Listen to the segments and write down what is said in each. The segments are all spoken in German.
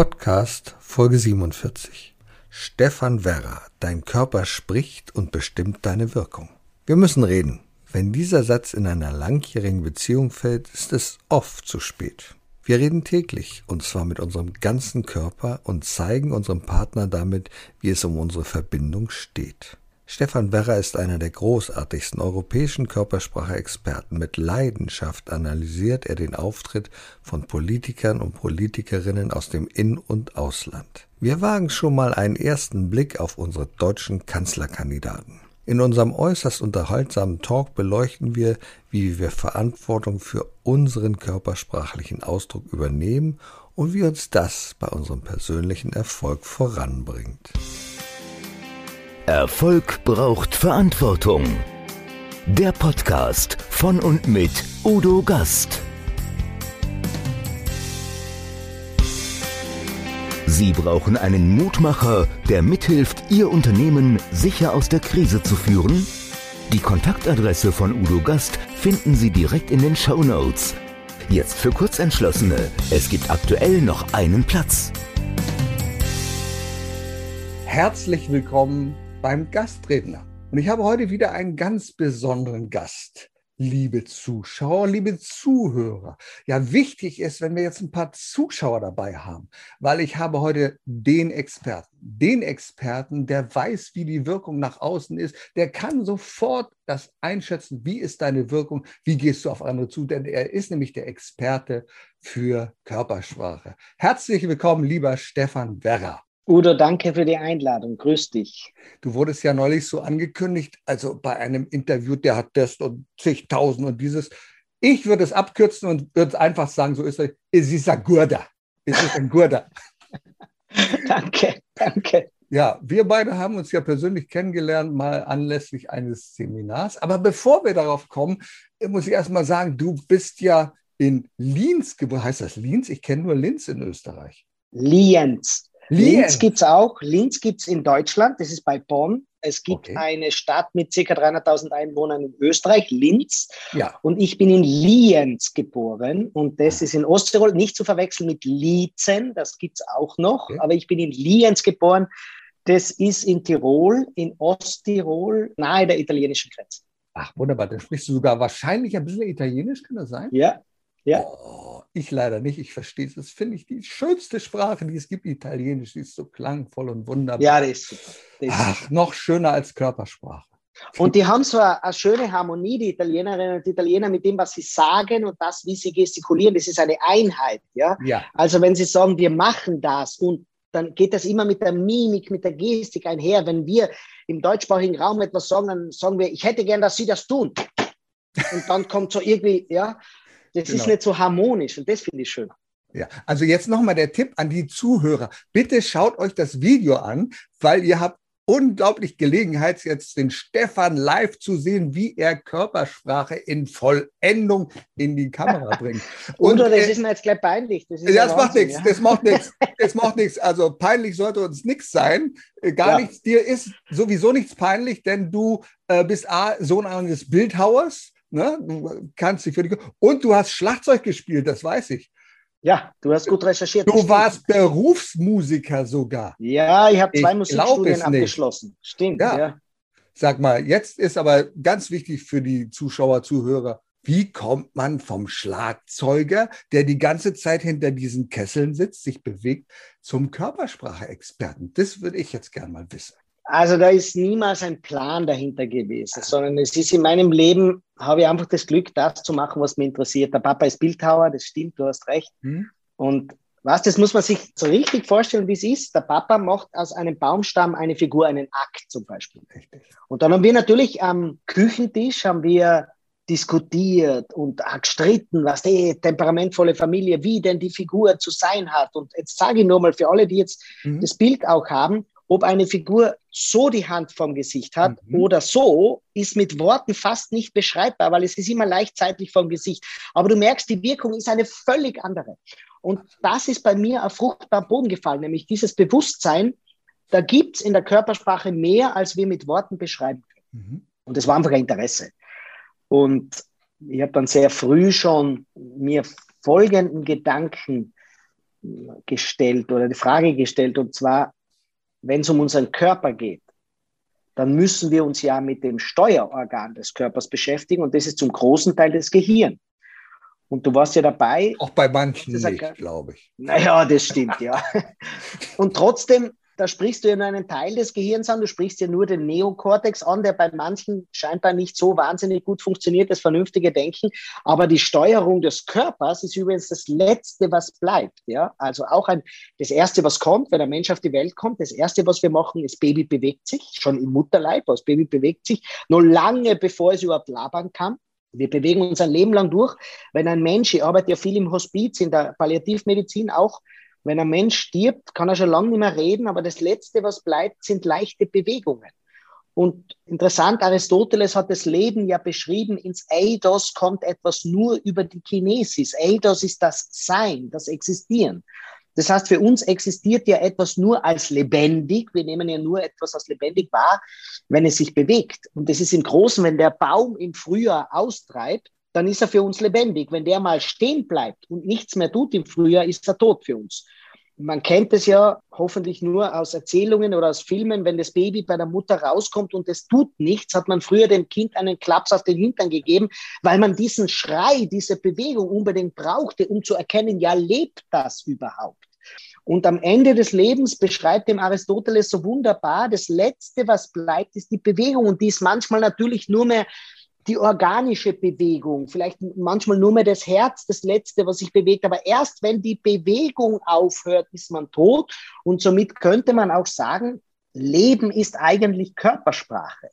Podcast Folge 47. Stefan Werra, dein Körper spricht und bestimmt deine Wirkung. Wir müssen reden. Wenn dieser Satz in einer langjährigen Beziehung fällt, ist es oft zu spät. Wir reden täglich, und zwar mit unserem ganzen Körper und zeigen unserem Partner damit, wie es um unsere Verbindung steht. Stefan Werrer ist einer der großartigsten europäischen Körpersprache-Experten. Mit Leidenschaft analysiert er den Auftritt von Politikern und Politikerinnen aus dem In- und Ausland. Wir wagen schon mal einen ersten Blick auf unsere deutschen Kanzlerkandidaten. In unserem äußerst unterhaltsamen Talk beleuchten wir, wie wir Verantwortung für unseren körpersprachlichen Ausdruck übernehmen und wie uns das bei unserem persönlichen Erfolg voranbringt. Erfolg braucht Verantwortung. Der Podcast von und mit Udo Gast. Sie brauchen einen Mutmacher, der mithilft, Ihr Unternehmen sicher aus der Krise zu führen? Die Kontaktadresse von Udo Gast finden Sie direkt in den Show Notes. Jetzt für Kurzentschlossene. Es gibt aktuell noch einen Platz. Herzlich willkommen beim Gastredner. Und ich habe heute wieder einen ganz besonderen Gast, liebe Zuschauer, liebe Zuhörer. Ja, wichtig ist, wenn wir jetzt ein paar Zuschauer dabei haben, weil ich habe heute den Experten, den Experten, der weiß, wie die Wirkung nach außen ist, der kann sofort das einschätzen, wie ist deine Wirkung, wie gehst du auf andere zu, denn er ist nämlich der Experte für Körpersprache. Herzlich willkommen, lieber Stefan Werrer. Udo, danke für die Einladung. Grüß dich. Du wurdest ja neulich so angekündigt, also bei einem Interview, der hat das und zigtausend und dieses. Ich würde es abkürzen und würde einfach sagen, so ist es. Es ist ein Gurda. Es ist ein Gurda. danke, danke. Ja, wir beide haben uns ja persönlich kennengelernt, mal anlässlich eines Seminars. Aber bevor wir darauf kommen, muss ich erst mal sagen, du bist ja in Linz geboren. Heißt das Linz? Ich kenne nur Linz in Österreich. Lienz. Linz gibt es auch. Linz gibt es in Deutschland, das ist bei Bonn. Es gibt okay. eine Stadt mit ca. 300.000 Einwohnern in Österreich, Linz. Ja. Und ich bin in Lienz geboren und das ist in Osttirol, nicht zu verwechseln mit Liezen, das gibt es auch noch, okay. aber ich bin in Lienz geboren. Das ist in Tirol, in Osttirol, nahe der italienischen Grenze. Ach, wunderbar. Dann sprichst du sogar wahrscheinlich ein bisschen Italienisch, kann das sein? Ja, ja. Oh, ich leider nicht. Ich verstehe es. Das finde ich die schönste Sprache, die es gibt, Italienisch. Die ist so klangvoll und wunderbar. Ja, die ist super. Die ist Ach, super. noch schöner als Körpersprache. Und die haben so eine, eine, schöne Harmonie, die Italienerinnen und Italiener, mit dem, was sie sagen und das, wie sie gestikulieren. Das ist eine Einheit. Ja? ja. Also, wenn sie sagen, wir machen das und dann geht das immer mit der Mimik, mit der Gestik einher. Wenn wir im deutschsprachigen Raum etwas sagen, dann sagen wir, ich hätte gern, dass Sie das tun. Und dann kommt so irgendwie, ja, das genau. ist nicht so harmonisch und das finde ich schön. Ja, also jetzt nochmal der Tipp an die Zuhörer. Bitte schaut euch das Video an, weil ihr habt unglaublich Gelegenheit, jetzt den Stefan live zu sehen, wie er Körpersprache in Vollendung in die Kamera bringt. Und Udo, das äh, ist mir jetzt gleich peinlich. Das, ja, das macht nichts, ja? das macht nichts, das macht nichts. Also peinlich sollte uns nichts sein. Äh, gar ja. nichts. Dir ist sowieso nichts peinlich, denn du äh, bist A, Sohn eines Bildhauers Ne? Du kannst dich für die. Und du hast Schlagzeug gespielt, das weiß ich. Ja, du hast gut recherchiert. Du warst Berufsmusiker sogar. Ja, ich habe zwei ich Musikstudien abgeschlossen. Stimmt, ja. ja. Sag mal, jetzt ist aber ganz wichtig für die Zuschauer, Zuhörer, wie kommt man vom Schlagzeuger, der die ganze Zeit hinter diesen Kesseln sitzt, sich bewegt, zum Körpersprache-Experten? Das würde ich jetzt gerne mal wissen. Also da ist niemals ein Plan dahinter gewesen, sondern es ist in meinem Leben, habe ich einfach das Glück, das zu machen, was mich interessiert. Der Papa ist Bildhauer, das stimmt, du hast recht. Hm. Und was, das muss man sich so richtig vorstellen, wie es ist. Der Papa macht aus einem Baumstamm eine Figur, einen Akt zum Beispiel. Richtig. Und dann haben wir natürlich am Küchentisch, haben wir diskutiert und gestritten, was die temperamentvolle Familie, wie denn die Figur zu sein hat. Und jetzt sage ich nur mal für alle, die jetzt mhm. das Bild auch haben, ob eine Figur so die Hand vom Gesicht hat mhm. oder so, ist mit Worten fast nicht beschreibbar, weil es ist immer leicht zeitlich vom Gesicht. Aber du merkst, die Wirkung ist eine völlig andere. Und das ist bei mir auf fruchtbaren Boden gefallen, nämlich dieses Bewusstsein, da gibt es in der Körpersprache mehr, als wir mit Worten beschreiben können. Mhm. Und das war einfach ein Interesse. Und ich habe dann sehr früh schon mir folgenden Gedanken gestellt oder die Frage gestellt, und zwar, wenn es um unseren Körper geht, dann müssen wir uns ja mit dem Steuerorgan des Körpers beschäftigen und das ist zum großen Teil das Gehirn. Und du warst ja dabei. Auch bei manchen nicht, glaube ich. Naja, das stimmt, ja. Und trotzdem da sprichst du ja nur einen Teil des Gehirns an, du sprichst ja nur den Neokortex an, der bei manchen scheinbar nicht so wahnsinnig gut funktioniert, das vernünftige Denken. Aber die Steuerung des Körpers ist übrigens das Letzte, was bleibt. Ja? Also auch ein, das Erste, was kommt, wenn ein Mensch auf die Welt kommt, das Erste, was wir machen, ist Baby bewegt sich, schon im Mutterleib, das Baby bewegt sich, nur lange bevor es überhaupt labern kann. Wir bewegen uns ein Leben lang durch. Wenn ein Mensch, ich arbeite ja viel im Hospiz, in der Palliativmedizin auch, wenn ein Mensch stirbt, kann er schon lange nicht mehr reden, aber das Letzte, was bleibt, sind leichte Bewegungen. Und interessant, Aristoteles hat das Leben ja beschrieben, ins Eidos kommt etwas nur über die Kinesis. Eidos ist das Sein, das Existieren. Das heißt, für uns existiert ja etwas nur als lebendig. Wir nehmen ja nur etwas als lebendig wahr, wenn es sich bewegt. Und das ist im Großen, wenn der Baum im Frühjahr austreibt, dann ist er für uns lebendig. Wenn der mal stehen bleibt und nichts mehr tut im Frühjahr, ist er tot für uns. Man kennt es ja hoffentlich nur aus Erzählungen oder aus Filmen, wenn das Baby bei der Mutter rauskommt und es tut nichts, hat man früher dem Kind einen Klaps auf den Hintern gegeben, weil man diesen Schrei, diese Bewegung unbedingt brauchte, um zu erkennen, ja, lebt das überhaupt? Und am Ende des Lebens beschreibt dem Aristoteles so wunderbar, das Letzte, was bleibt, ist die Bewegung. Und die ist manchmal natürlich nur mehr die organische Bewegung, vielleicht manchmal nur mehr das Herz, das Letzte, was sich bewegt. Aber erst wenn die Bewegung aufhört, ist man tot. Und somit könnte man auch sagen, Leben ist eigentlich Körpersprache.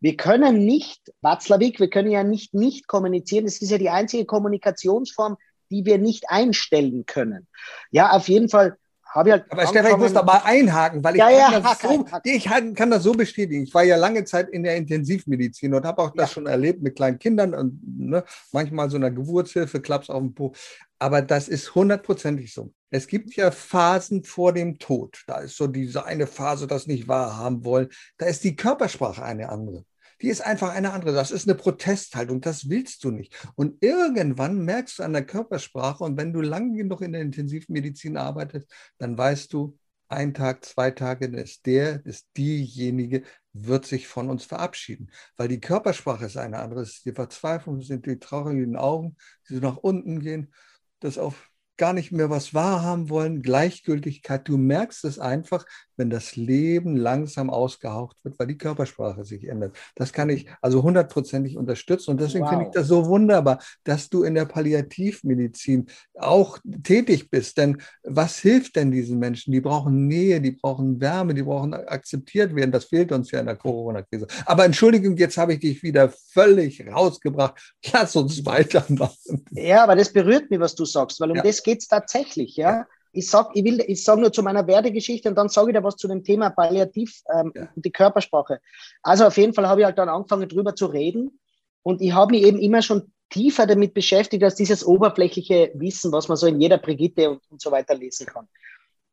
Wir können nicht, Watzlawick, wir können ja nicht nicht kommunizieren. Das ist ja die einzige Kommunikationsform, die wir nicht einstellen können. Ja, auf jeden Fall habe halt Aber Stefan, ich muss da mal einhaken, weil ich, ja, kann, ja, das so, ich kann das so bestätigen. Ich war ja lange Zeit in der Intensivmedizin und habe auch das schon erlebt mit kleinen Kindern und ne, manchmal so einer Geburtshilfe, Klaps auf dem Po. Aber das ist hundertprozentig so. Es gibt ja Phasen vor dem Tod. Da ist so diese eine Phase, das nicht wahrhaben wollen. Da ist die Körpersprache eine andere die ist einfach eine andere. Das ist eine Protesthaltung, das willst du nicht. Und irgendwann merkst du an der Körpersprache, und wenn du lange genug in der Intensivmedizin arbeitest, dann weißt du, ein Tag, zwei Tage ist der, ist diejenige, wird sich von uns verabschieden. Weil die Körpersprache ist eine andere. Es ist die Verzweiflung, es sind die traurigen Augen, die so nach unten gehen, das auf gar nicht mehr was wahrhaben wollen, Gleichgültigkeit. Du merkst es einfach, wenn das Leben langsam ausgehaucht wird, weil die Körpersprache sich ändert. Das kann ich also hundertprozentig unterstützen. Und deswegen wow. finde ich das so wunderbar, dass du in der Palliativmedizin auch tätig bist. Denn was hilft denn diesen Menschen? Die brauchen Nähe, die brauchen Wärme, die brauchen akzeptiert werden. Das fehlt uns ja in der Corona-Krise. Aber Entschuldigung, jetzt habe ich dich wieder völlig rausgebracht. Lass uns weitermachen. Ja, aber das berührt mich, was du sagst, weil um ja. das geht es tatsächlich. Ja. ich sag, ich will, ich sage nur zu meiner Werdegeschichte und dann sage ich da was zu dem Thema Palliativ ähm, ja. und die Körpersprache. Also auf jeden Fall habe ich halt dann angefangen drüber zu reden und ich habe mich eben immer schon tiefer damit beschäftigt als dieses oberflächliche Wissen, was man so in jeder Brigitte und, und so weiter lesen kann.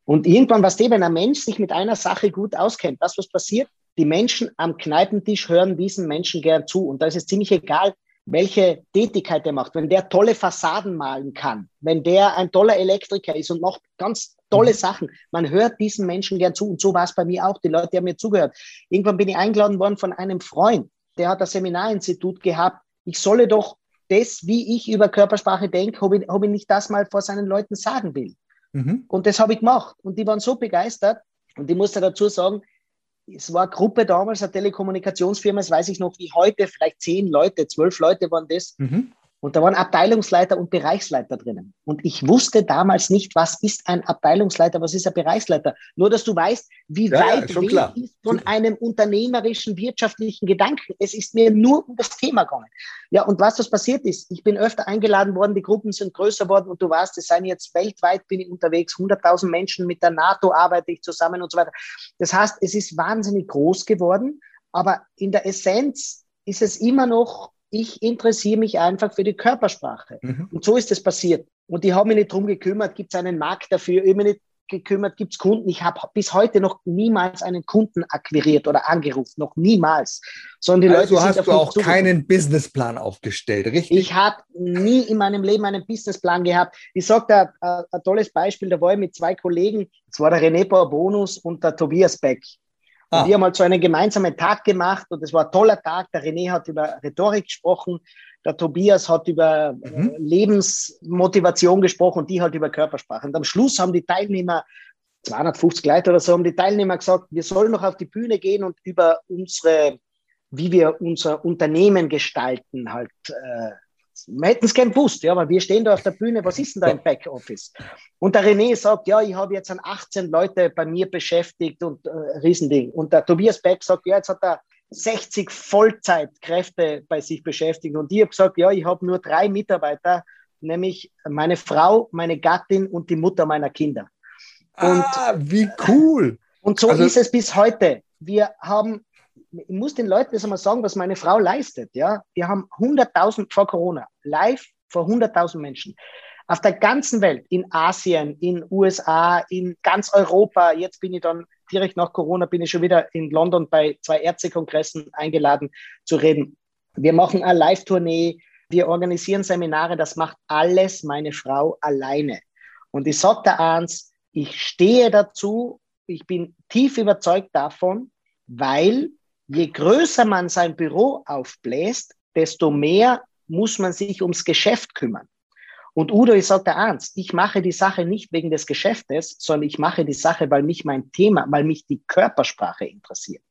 Und irgendwann, was du, wenn ein Mensch sich mit einer Sache gut auskennt, was was passiert? Die Menschen am Kneipentisch hören diesen Menschen gern zu und da ist es ziemlich egal, welche Tätigkeit er macht, wenn der tolle Fassaden malen kann, wenn der ein toller Elektriker ist und macht ganz tolle mhm. Sachen, man hört diesen Menschen gern zu. Und so war es bei mir auch. Die Leute haben mir zugehört. Irgendwann bin ich eingeladen worden von einem Freund, der hat das Seminarinstitut gehabt. Ich solle doch das, wie ich über Körpersprache denke, ob ich, ob ich nicht das mal vor seinen Leuten sagen will. Mhm. Und das habe ich gemacht. Und die waren so begeistert. Und ich musste dazu sagen, es war eine Gruppe damals, eine Telekommunikationsfirma, das weiß ich noch wie heute, vielleicht zehn Leute, zwölf Leute waren das. Mhm. Und da waren Abteilungsleiter und Bereichsleiter drinnen. Und ich wusste damals nicht, was ist ein Abteilungsleiter, was ist ein Bereichsleiter. Nur, dass du weißt, wie ja, weit ja, weg ist von einem unternehmerischen, wirtschaftlichen Gedanken. Es ist mir nur um das Thema gegangen. Ja, und was das passiert ist, ich bin öfter eingeladen worden, die Gruppen sind größer worden und du weißt, es seien jetzt weltweit bin ich unterwegs, 100.000 Menschen mit der NATO arbeite ich zusammen und so weiter. Das heißt, es ist wahnsinnig groß geworden, aber in der Essenz ist es immer noch ich interessiere mich einfach für die Körpersprache. Mhm. Und so ist es passiert. Und ich habe mich nicht drum gekümmert, gibt es einen Markt dafür. Ich habe mich nicht gekümmert, gibt es Kunden. Ich habe bis heute noch niemals einen Kunden akquiriert oder angerufen, noch niemals. Sondern die also Leute hast du auch keinen Businessplan aufgestellt, richtig? Ich habe nie in meinem Leben einen Businessplan gehabt. Ich sage da äh, ein tolles Beispiel, da war ich mit zwei Kollegen, das war der René Bonus und der Tobias Beck. Und ah. wir haben halt so einen gemeinsamen Tag gemacht und es war ein toller Tag. Der René hat über Rhetorik gesprochen, der Tobias hat über mhm. Lebensmotivation gesprochen und die halt über Körpersprache. Und am Schluss haben die Teilnehmer, 250 Leute oder so, haben die Teilnehmer gesagt, wir sollen noch auf die Bühne gehen und über unsere, wie wir unser Unternehmen gestalten, halt äh, wir hätten es gern gewusst, ja, aber wir stehen da auf der Bühne, was ist denn da im Backoffice? Und der René sagt, ja, ich habe jetzt an 18 Leute bei mir beschäftigt und äh, Riesending. Und der Tobias Beck sagt, ja, jetzt hat er 60 Vollzeitkräfte bei sich beschäftigt. Und ich habe gesagt, ja, ich habe nur drei Mitarbeiter, nämlich meine Frau, meine Gattin und die Mutter meiner Kinder. Und, ah, wie cool! Und so also, ist es bis heute. Wir haben ich muss den Leuten das einmal sagen, was meine Frau leistet. Ja, wir haben 100.000 vor Corona live vor 100.000 Menschen auf der ganzen Welt, in Asien, in USA, in ganz Europa. Jetzt bin ich dann direkt nach Corona bin ich schon wieder in London bei zwei Ärztekongressen eingeladen zu reden. Wir machen eine Live-Tournee, wir organisieren Seminare. Das macht alles meine Frau alleine. Und ich sage da eins, ich stehe dazu. Ich bin tief überzeugt davon, weil je größer man sein Büro aufbläst, desto mehr muss man sich ums Geschäft kümmern. Und Udo, ich sage dir eins, ich mache die Sache nicht wegen des Geschäftes, sondern ich mache die Sache, weil mich mein Thema, weil mich die Körpersprache interessiert.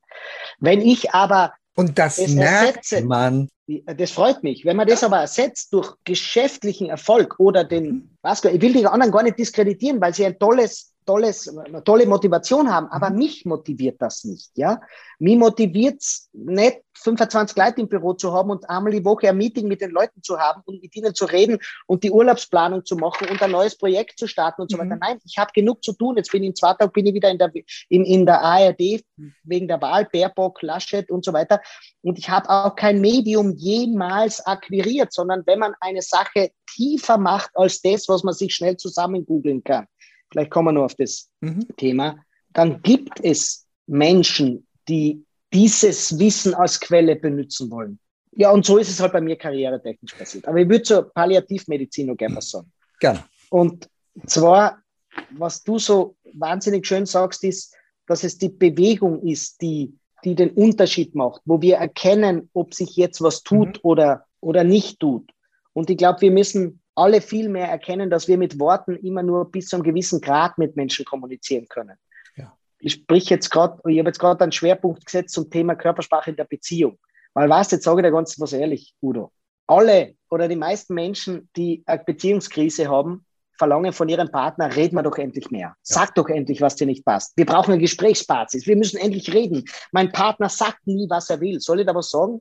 Wenn ich aber und das merkt ersetze, man. Das freut mich. Wenn man das aber ersetzt durch geschäftlichen Erfolg oder den, was, ich will die anderen gar nicht diskreditieren, weil sie ein tolles tolles, tolle Motivation haben, aber mhm. mich motiviert das nicht, ja. Mich motiviert es nicht, 25 Leute im Büro zu haben und einmal die Woche ein Meeting mit den Leuten zu haben und mit ihnen zu reden und die Urlaubsplanung zu machen und ein neues Projekt zu starten und so weiter. Mhm. Nein, ich habe genug zu tun. Jetzt bin ich in zwei Tagen bin ich wieder in der, in, in der ARD wegen der Wahl, Baerbock, Laschet und so weiter. Und ich habe auch kein Medium jemals akquiriert, sondern wenn man eine Sache tiefer macht als das, was man sich schnell zusammen googeln kann, vielleicht kommen wir noch auf das mhm. Thema, dann gibt es Menschen, die dieses Wissen als Quelle benutzen wollen. Ja, und so ist es halt bei mir karrieretechnisch passiert. Aber ich würde zur Palliativmedizin noch gerne was sagen. Gerne. Und zwar, was du so wahnsinnig schön sagst, ist, dass es die Bewegung ist, die, die den Unterschied macht, wo wir erkennen, ob sich jetzt was tut mhm. oder, oder nicht tut. Und ich glaube, wir müssen alle viel mehr erkennen, dass wir mit Worten immer nur bis zu einem gewissen Grad mit Menschen kommunizieren können. Ja. Ich sprich jetzt gerade, ich habe jetzt gerade einen Schwerpunkt gesetzt zum Thema Körpersprache in der Beziehung. Weil was, jetzt sage ich dir ganz was ehrlich, Udo. Alle oder die meisten Menschen, die eine Beziehungskrise haben, verlangen von ihrem Partner, reden wir doch endlich mehr. Sag ja. doch endlich, was dir nicht passt. Wir brauchen eine Gesprächsbasis. Wir müssen endlich reden. Mein Partner sagt nie, was er will. Soll ich da was sagen?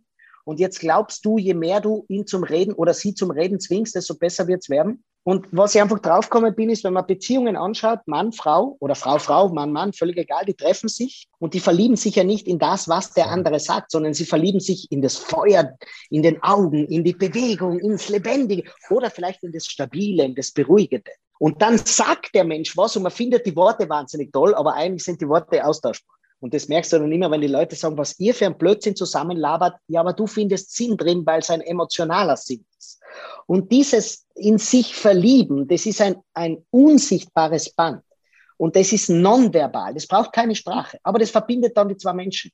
Und jetzt glaubst du, je mehr du ihn zum Reden oder sie zum Reden zwingst, desto besser wird es werden. Und was ich einfach draufgekommen bin, ist, wenn man Beziehungen anschaut, Mann, Frau oder Frau, Frau, Mann, Mann, völlig egal, die treffen sich und die verlieben sich ja nicht in das, was der andere sagt, sondern sie verlieben sich in das Feuer, in den Augen, in die Bewegung, ins Lebendige oder vielleicht in das Stabile, in das Beruhigende. Und dann sagt der Mensch was und man findet die Worte wahnsinnig toll, aber eigentlich sind die Worte austauschbar. Und das merkst du dann immer, wenn die Leute sagen, was ihr für ein Blödsinn zusammenlabert, ja, aber du findest Sinn drin, weil es ein emotionaler Sinn ist. Und dieses in sich verlieben, das ist ein, ein unsichtbares Band. Und das ist nonverbal. Das braucht keine Sprache. Aber das verbindet dann die zwei Menschen.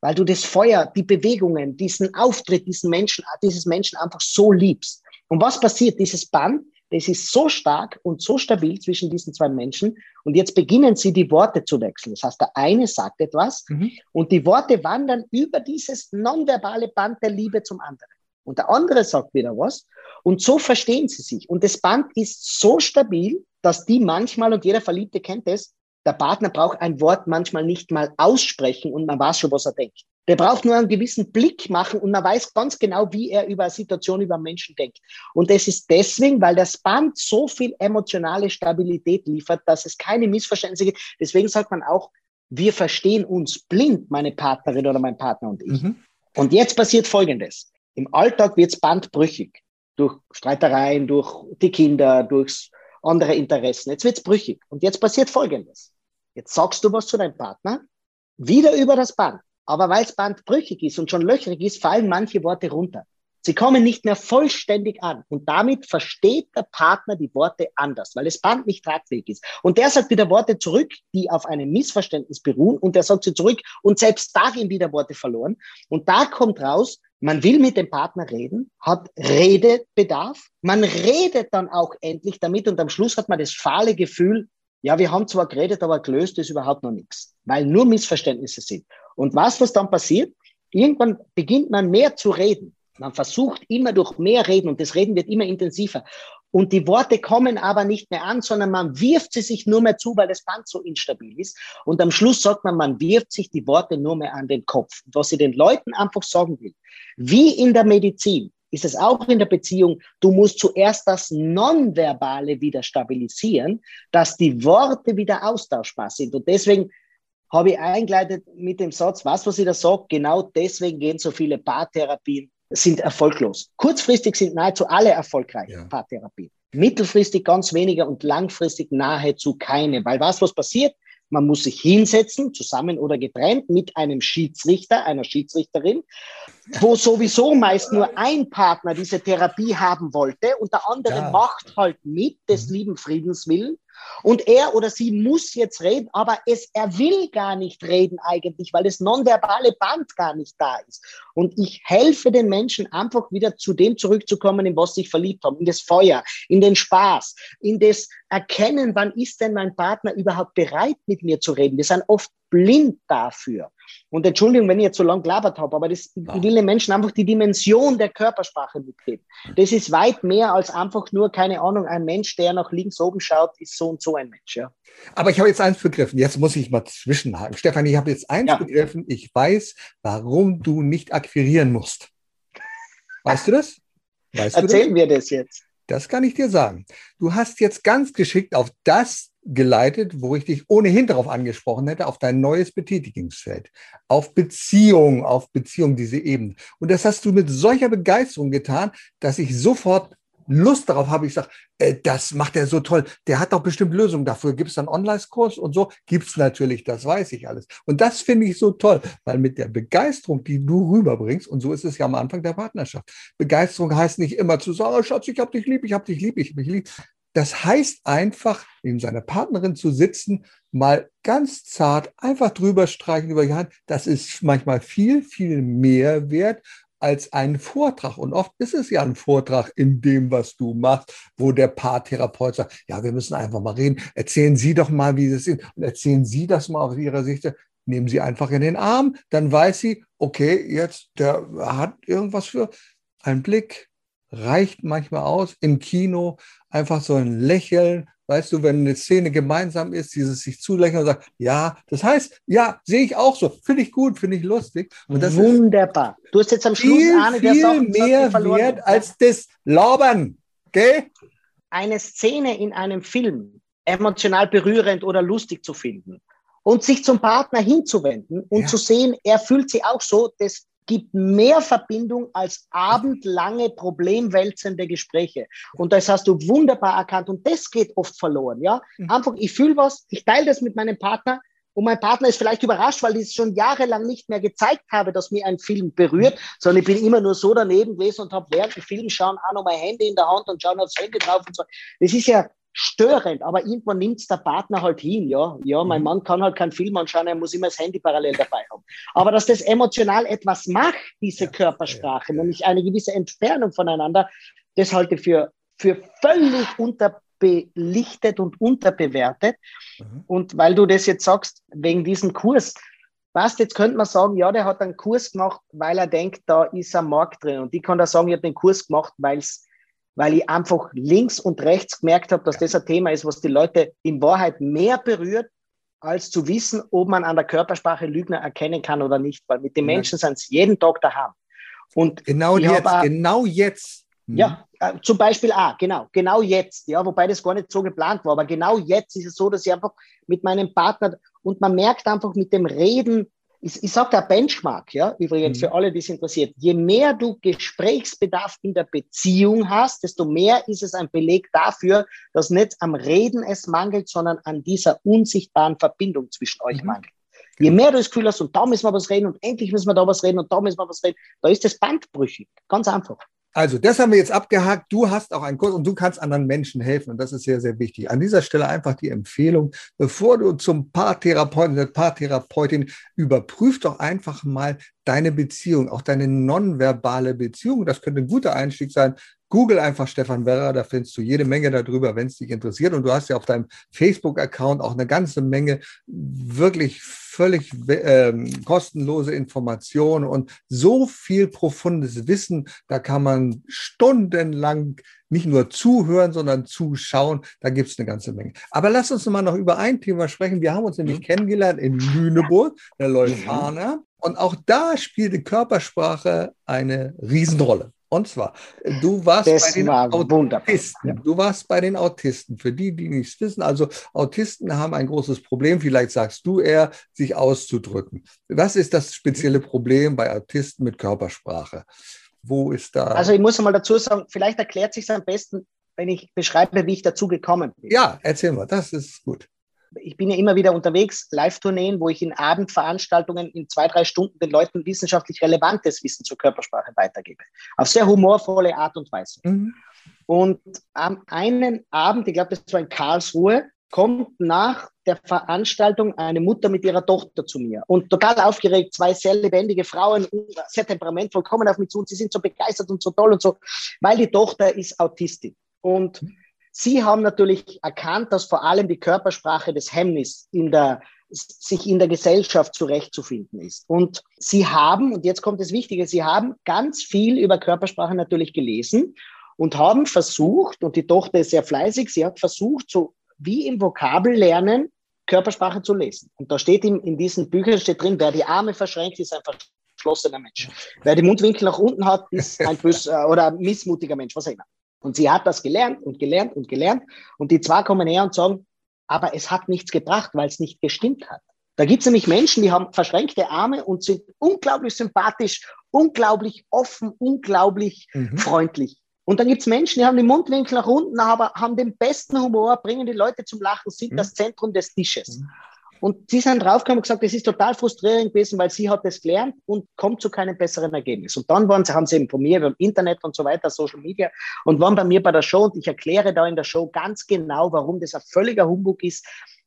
Weil du das Feuer, die Bewegungen, diesen Auftritt, diesen Menschen, dieses Menschen einfach so liebst. Und was passiert? Dieses Band das ist so stark und so stabil zwischen diesen zwei Menschen. Und jetzt beginnen sie, die Worte zu wechseln. Das heißt, der eine sagt etwas mhm. und die Worte wandern über dieses nonverbale Band der Liebe zum anderen. Und der andere sagt wieder was. Und so verstehen sie sich. Und das Band ist so stabil, dass die manchmal, und jeder Verliebte kennt es, der Partner braucht ein Wort manchmal nicht mal aussprechen und man weiß schon, was er denkt. Der braucht nur einen gewissen Blick machen und man weiß ganz genau, wie er über eine Situation, über einen Menschen denkt. Und das ist deswegen, weil das Band so viel emotionale Stabilität liefert, dass es keine Missverständnisse gibt. Deswegen sagt man auch, wir verstehen uns blind, meine Partnerin oder mein Partner und ich. Mhm. Und jetzt passiert Folgendes. Im Alltag wird es bandbrüchig. Durch Streitereien, durch die Kinder, durchs andere Interessen. Jetzt wird's brüchig. Und jetzt passiert Folgendes. Jetzt sagst du was zu deinem Partner, wieder über das Band. Aber weil das Band brüchig ist und schon löcherig ist, fallen manche Worte runter. Sie kommen nicht mehr vollständig an. Und damit versteht der Partner die Worte anders, weil das Band nicht tragfähig ist. Und der sagt wieder Worte zurück, die auf einem Missverständnis beruhen. Und der sagt sie zurück. Und selbst da gehen wieder Worte verloren. Und da kommt raus, man will mit dem Partner reden, hat Redebedarf. Man redet dann auch endlich damit. Und am Schluss hat man das fahle Gefühl, ja, wir haben zwar geredet, aber gelöst ist überhaupt noch nichts, weil nur Missverständnisse sind. Und was, was dann passiert? Irgendwann beginnt man mehr zu reden. Man versucht immer durch mehr Reden und das Reden wird immer intensiver. Und die Worte kommen aber nicht mehr an, sondern man wirft sie sich nur mehr zu, weil das Band so instabil ist. Und am Schluss sagt man, man wirft sich die Worte nur mehr an den Kopf. Und was ich den Leuten einfach sagen will, wie in der Medizin, ist es auch in der Beziehung, du musst zuerst das Nonverbale wieder stabilisieren, dass die Worte wieder austauschbar sind. Und deswegen habe ich eingeleitet mit dem Satz, was, was ich da sage, genau deswegen gehen so viele Paartherapien sind erfolglos. Kurzfristig sind nahezu alle erfolgreich, ja. Paartherapie. Mittelfristig ganz weniger und langfristig nahezu keine. Weil was, was passiert? Man muss sich hinsetzen, zusammen oder getrennt, mit einem Schiedsrichter, einer Schiedsrichterin, wo sowieso meist nur ein Partner diese Therapie haben wollte und der andere ja. macht halt mit des mhm. lieben Friedens willen. Und er oder sie muss jetzt reden, aber es, er will gar nicht reden eigentlich, weil das nonverbale Band gar nicht da ist. Und ich helfe den Menschen einfach wieder zu dem zurückzukommen, in was sie sich verliebt haben, in das Feuer, in den Spaß, in das Erkennen, wann ist denn mein Partner überhaupt bereit, mit mir zu reden. Wir sind oft blind dafür. Und Entschuldigung, wenn ich jetzt so lang gelabert habe, aber das, ich will den Menschen einfach die Dimension der Körpersprache mitgeben. Das ist weit mehr als einfach nur, keine Ahnung, ein Mensch, der nach links oben schaut, ist so und so ein Mensch. Ja. Aber ich habe jetzt eins begriffen. Jetzt muss ich mal zwischenhaken. Stefan, ich habe jetzt eins ja. begriffen. Ich weiß, warum du nicht akquirieren musst. Weißt du das? Weißt Erzähl mir das jetzt. Das kann ich dir sagen. Du hast jetzt ganz geschickt auf das geleitet, wo ich dich ohnehin darauf angesprochen hätte, auf dein neues Betätigungsfeld, auf Beziehung, auf Beziehung, diese Ebene. Und das hast du mit solcher Begeisterung getan, dass ich sofort Lust darauf habe. Ich sage, äh, das macht er so toll. Der hat doch bestimmt Lösungen dafür. Gibt es dann Online-Kurs und so? Gibt es natürlich, das weiß ich alles. Und das finde ich so toll, weil mit der Begeisterung, die du rüberbringst, und so ist es ja am Anfang der Partnerschaft. Begeisterung heißt nicht immer zu sagen, oh, Schatz, ich hab dich lieb, ich hab dich lieb, ich hab dich lieb. Das heißt einfach, neben seiner Partnerin zu sitzen, mal ganz zart einfach drüber streichen über die Hand. Das ist manchmal viel, viel mehr wert als ein Vortrag. Und oft ist es ja ein Vortrag in dem, was du machst, wo der Paartherapeut sagt, ja, wir müssen einfach mal reden. Erzählen Sie doch mal, wie es ist. Und erzählen Sie das mal aus Ihrer Sicht. Nehmen Sie einfach in den Arm. Dann weiß sie, okay, jetzt, der hat irgendwas für einen Blick, reicht manchmal aus. Im Kino einfach so ein Lächeln, weißt du, wenn eine Szene gemeinsam ist, dieses sich zulächeln und sagen, ja, das heißt, ja, sehe ich auch so, finde ich gut, finde ich lustig. Und das Wunderbar. Du hast jetzt am Schluss viel, der viel Sachen, mehr wert als das Labern, gell? Eine Szene in einem Film emotional berührend oder lustig zu finden und sich zum Partner hinzuwenden und ja. zu sehen, er fühlt sich auch so, das gibt mehr Verbindung als abendlange problemwälzende Gespräche. Und das hast du wunderbar erkannt. Und das geht oft verloren. Ja, mhm. einfach, ich fühle was, ich teile das mit meinem Partner. Und mein Partner ist vielleicht überrascht, weil ich es schon jahrelang nicht mehr gezeigt habe, dass mir ein Film berührt, sondern ich bin immer nur so daneben gewesen und habe während dem Film schauen auch noch mein Handy in der Hand und schauen aufs Handy drauf und so. Das ist ja störend, aber irgendwann nimmt es der Partner halt hin, ja. Ja, mein mhm. Mann kann halt keinen Film anschauen, er muss immer das Handy parallel dabei haben. Aber dass das emotional etwas macht, diese ja, Körpersprache, ja, ja. nämlich eine gewisse Entfernung voneinander, das halte ich für, für völlig unterbelichtet und unterbewertet. Mhm. Und weil du das jetzt sagst, wegen diesem Kurs, was, jetzt könnte man sagen, ja, der hat einen Kurs gemacht, weil er denkt, da ist ein Markt drin. Und ich kann da sagen, ich habe den Kurs gemacht, weil es weil ich einfach links und rechts gemerkt habe, dass das ein Thema ist, was die Leute in Wahrheit mehr berührt, als zu wissen, ob man an der Körpersprache Lügner erkennen kann oder nicht. Weil mit den Menschen sind es jeden Tag daheim. Und genau jetzt, auch, genau jetzt. Ja, äh, zum Beispiel auch, genau, genau jetzt, ja, wobei das gar nicht so geplant war, aber genau jetzt ist es so, dass ich einfach mit meinem Partner und man merkt einfach mit dem Reden, ich, ich sage da Benchmark, ja, übrigens mhm. für alle, die es interessiert. Je mehr du Gesprächsbedarf in der Beziehung hast, desto mehr ist es ein Beleg dafür, dass nicht am Reden es mangelt, sondern an dieser unsichtbaren Verbindung zwischen euch mhm. mangelt. Je mehr du das Gefühl hast, und da müssen wir was reden, und endlich müssen wir da was reden, und da müssen wir was reden, da ist das Band brüchig. Ganz einfach. Also, das haben wir jetzt abgehakt. Du hast auch einen Kurs und du kannst anderen Menschen helfen. Und das ist sehr, sehr wichtig. An dieser Stelle einfach die Empfehlung, bevor du zum Paartherapeuten, der Paartherapeutin, überprüf doch einfach mal deine Beziehung, auch deine nonverbale Beziehung. Das könnte ein guter Einstieg sein. Google einfach Stefan Werrer, da findest du jede Menge darüber, wenn es dich interessiert. Und du hast ja auf deinem Facebook-Account auch eine ganze Menge wirklich völlig äh, kostenlose Informationen und so viel profundes Wissen. Da kann man stundenlang nicht nur zuhören, sondern zuschauen. Da gibt es eine ganze Menge. Aber lass uns mal noch über ein Thema sprechen. Wir haben uns nämlich mhm. kennengelernt in Lüneburg, der Leuphana. Mhm. Und auch da spielte Körpersprache eine Riesenrolle. Und zwar, du warst das bei den war Autisten. Ja. Du warst bei den Autisten. Für die, die nichts wissen, also Autisten haben ein großes Problem, vielleicht sagst du eher, sich auszudrücken. Was ist das spezielle Problem bei Autisten mit Körpersprache? Wo ist da? Also ich muss mal dazu sagen, vielleicht erklärt sich es am besten, wenn ich beschreibe, wie ich dazu gekommen bin. Ja, erzähl mal, das ist gut ich bin ja immer wieder unterwegs, Live-Tourneen, wo ich in Abendveranstaltungen in zwei, drei Stunden den Leuten wissenschaftlich relevantes Wissen zur Körpersprache weitergebe. Auf sehr humorvolle Art und Weise. Mhm. Und am einen Abend, ich glaube, das war in Karlsruhe, kommt nach der Veranstaltung eine Mutter mit ihrer Tochter zu mir und total aufgeregt, zwei sehr lebendige Frauen, sehr temperamentvoll, kommen auf mich zu und sie sind so begeistert und so toll und so, weil die Tochter ist Autistin. Und Sie haben natürlich erkannt, dass vor allem die Körpersprache des Hemmnis in der, sich in der Gesellschaft zurechtzufinden ist. Und Sie haben, und jetzt kommt das Wichtige, Sie haben ganz viel über Körpersprache natürlich gelesen und haben versucht, und die Tochter ist sehr fleißig, sie hat versucht, so wie im Vokabellernen Körpersprache zu lesen. Und da steht in, in diesen Büchern steht drin, wer die Arme verschränkt, ist ein verschlossener Mensch. Wer die Mundwinkel nach unten hat, ist ein böser oder missmutiger Mensch, was auch immer. Und sie hat das gelernt und gelernt und gelernt. Und die zwei kommen her und sagen, aber es hat nichts gebracht, weil es nicht gestimmt hat. Da gibt es nämlich Menschen, die haben verschränkte Arme und sind unglaublich sympathisch, unglaublich offen, unglaublich mhm. freundlich. Und dann gibt es Menschen, die haben den Mundwinkel nach unten, aber haben den besten Humor, bringen die Leute zum Lachen, sind mhm. das Zentrum des Tisches. Mhm. Und sie sind draufgekommen und gesagt, das ist total frustrierend gewesen, weil sie hat das gelernt und kommt zu keinem besseren Ergebnis. Und dann waren sie, haben sie eben von mir über Internet und so weiter, Social Media und waren bei mir bei der Show und ich erkläre da in der Show ganz genau, warum das ein völliger Humbug ist,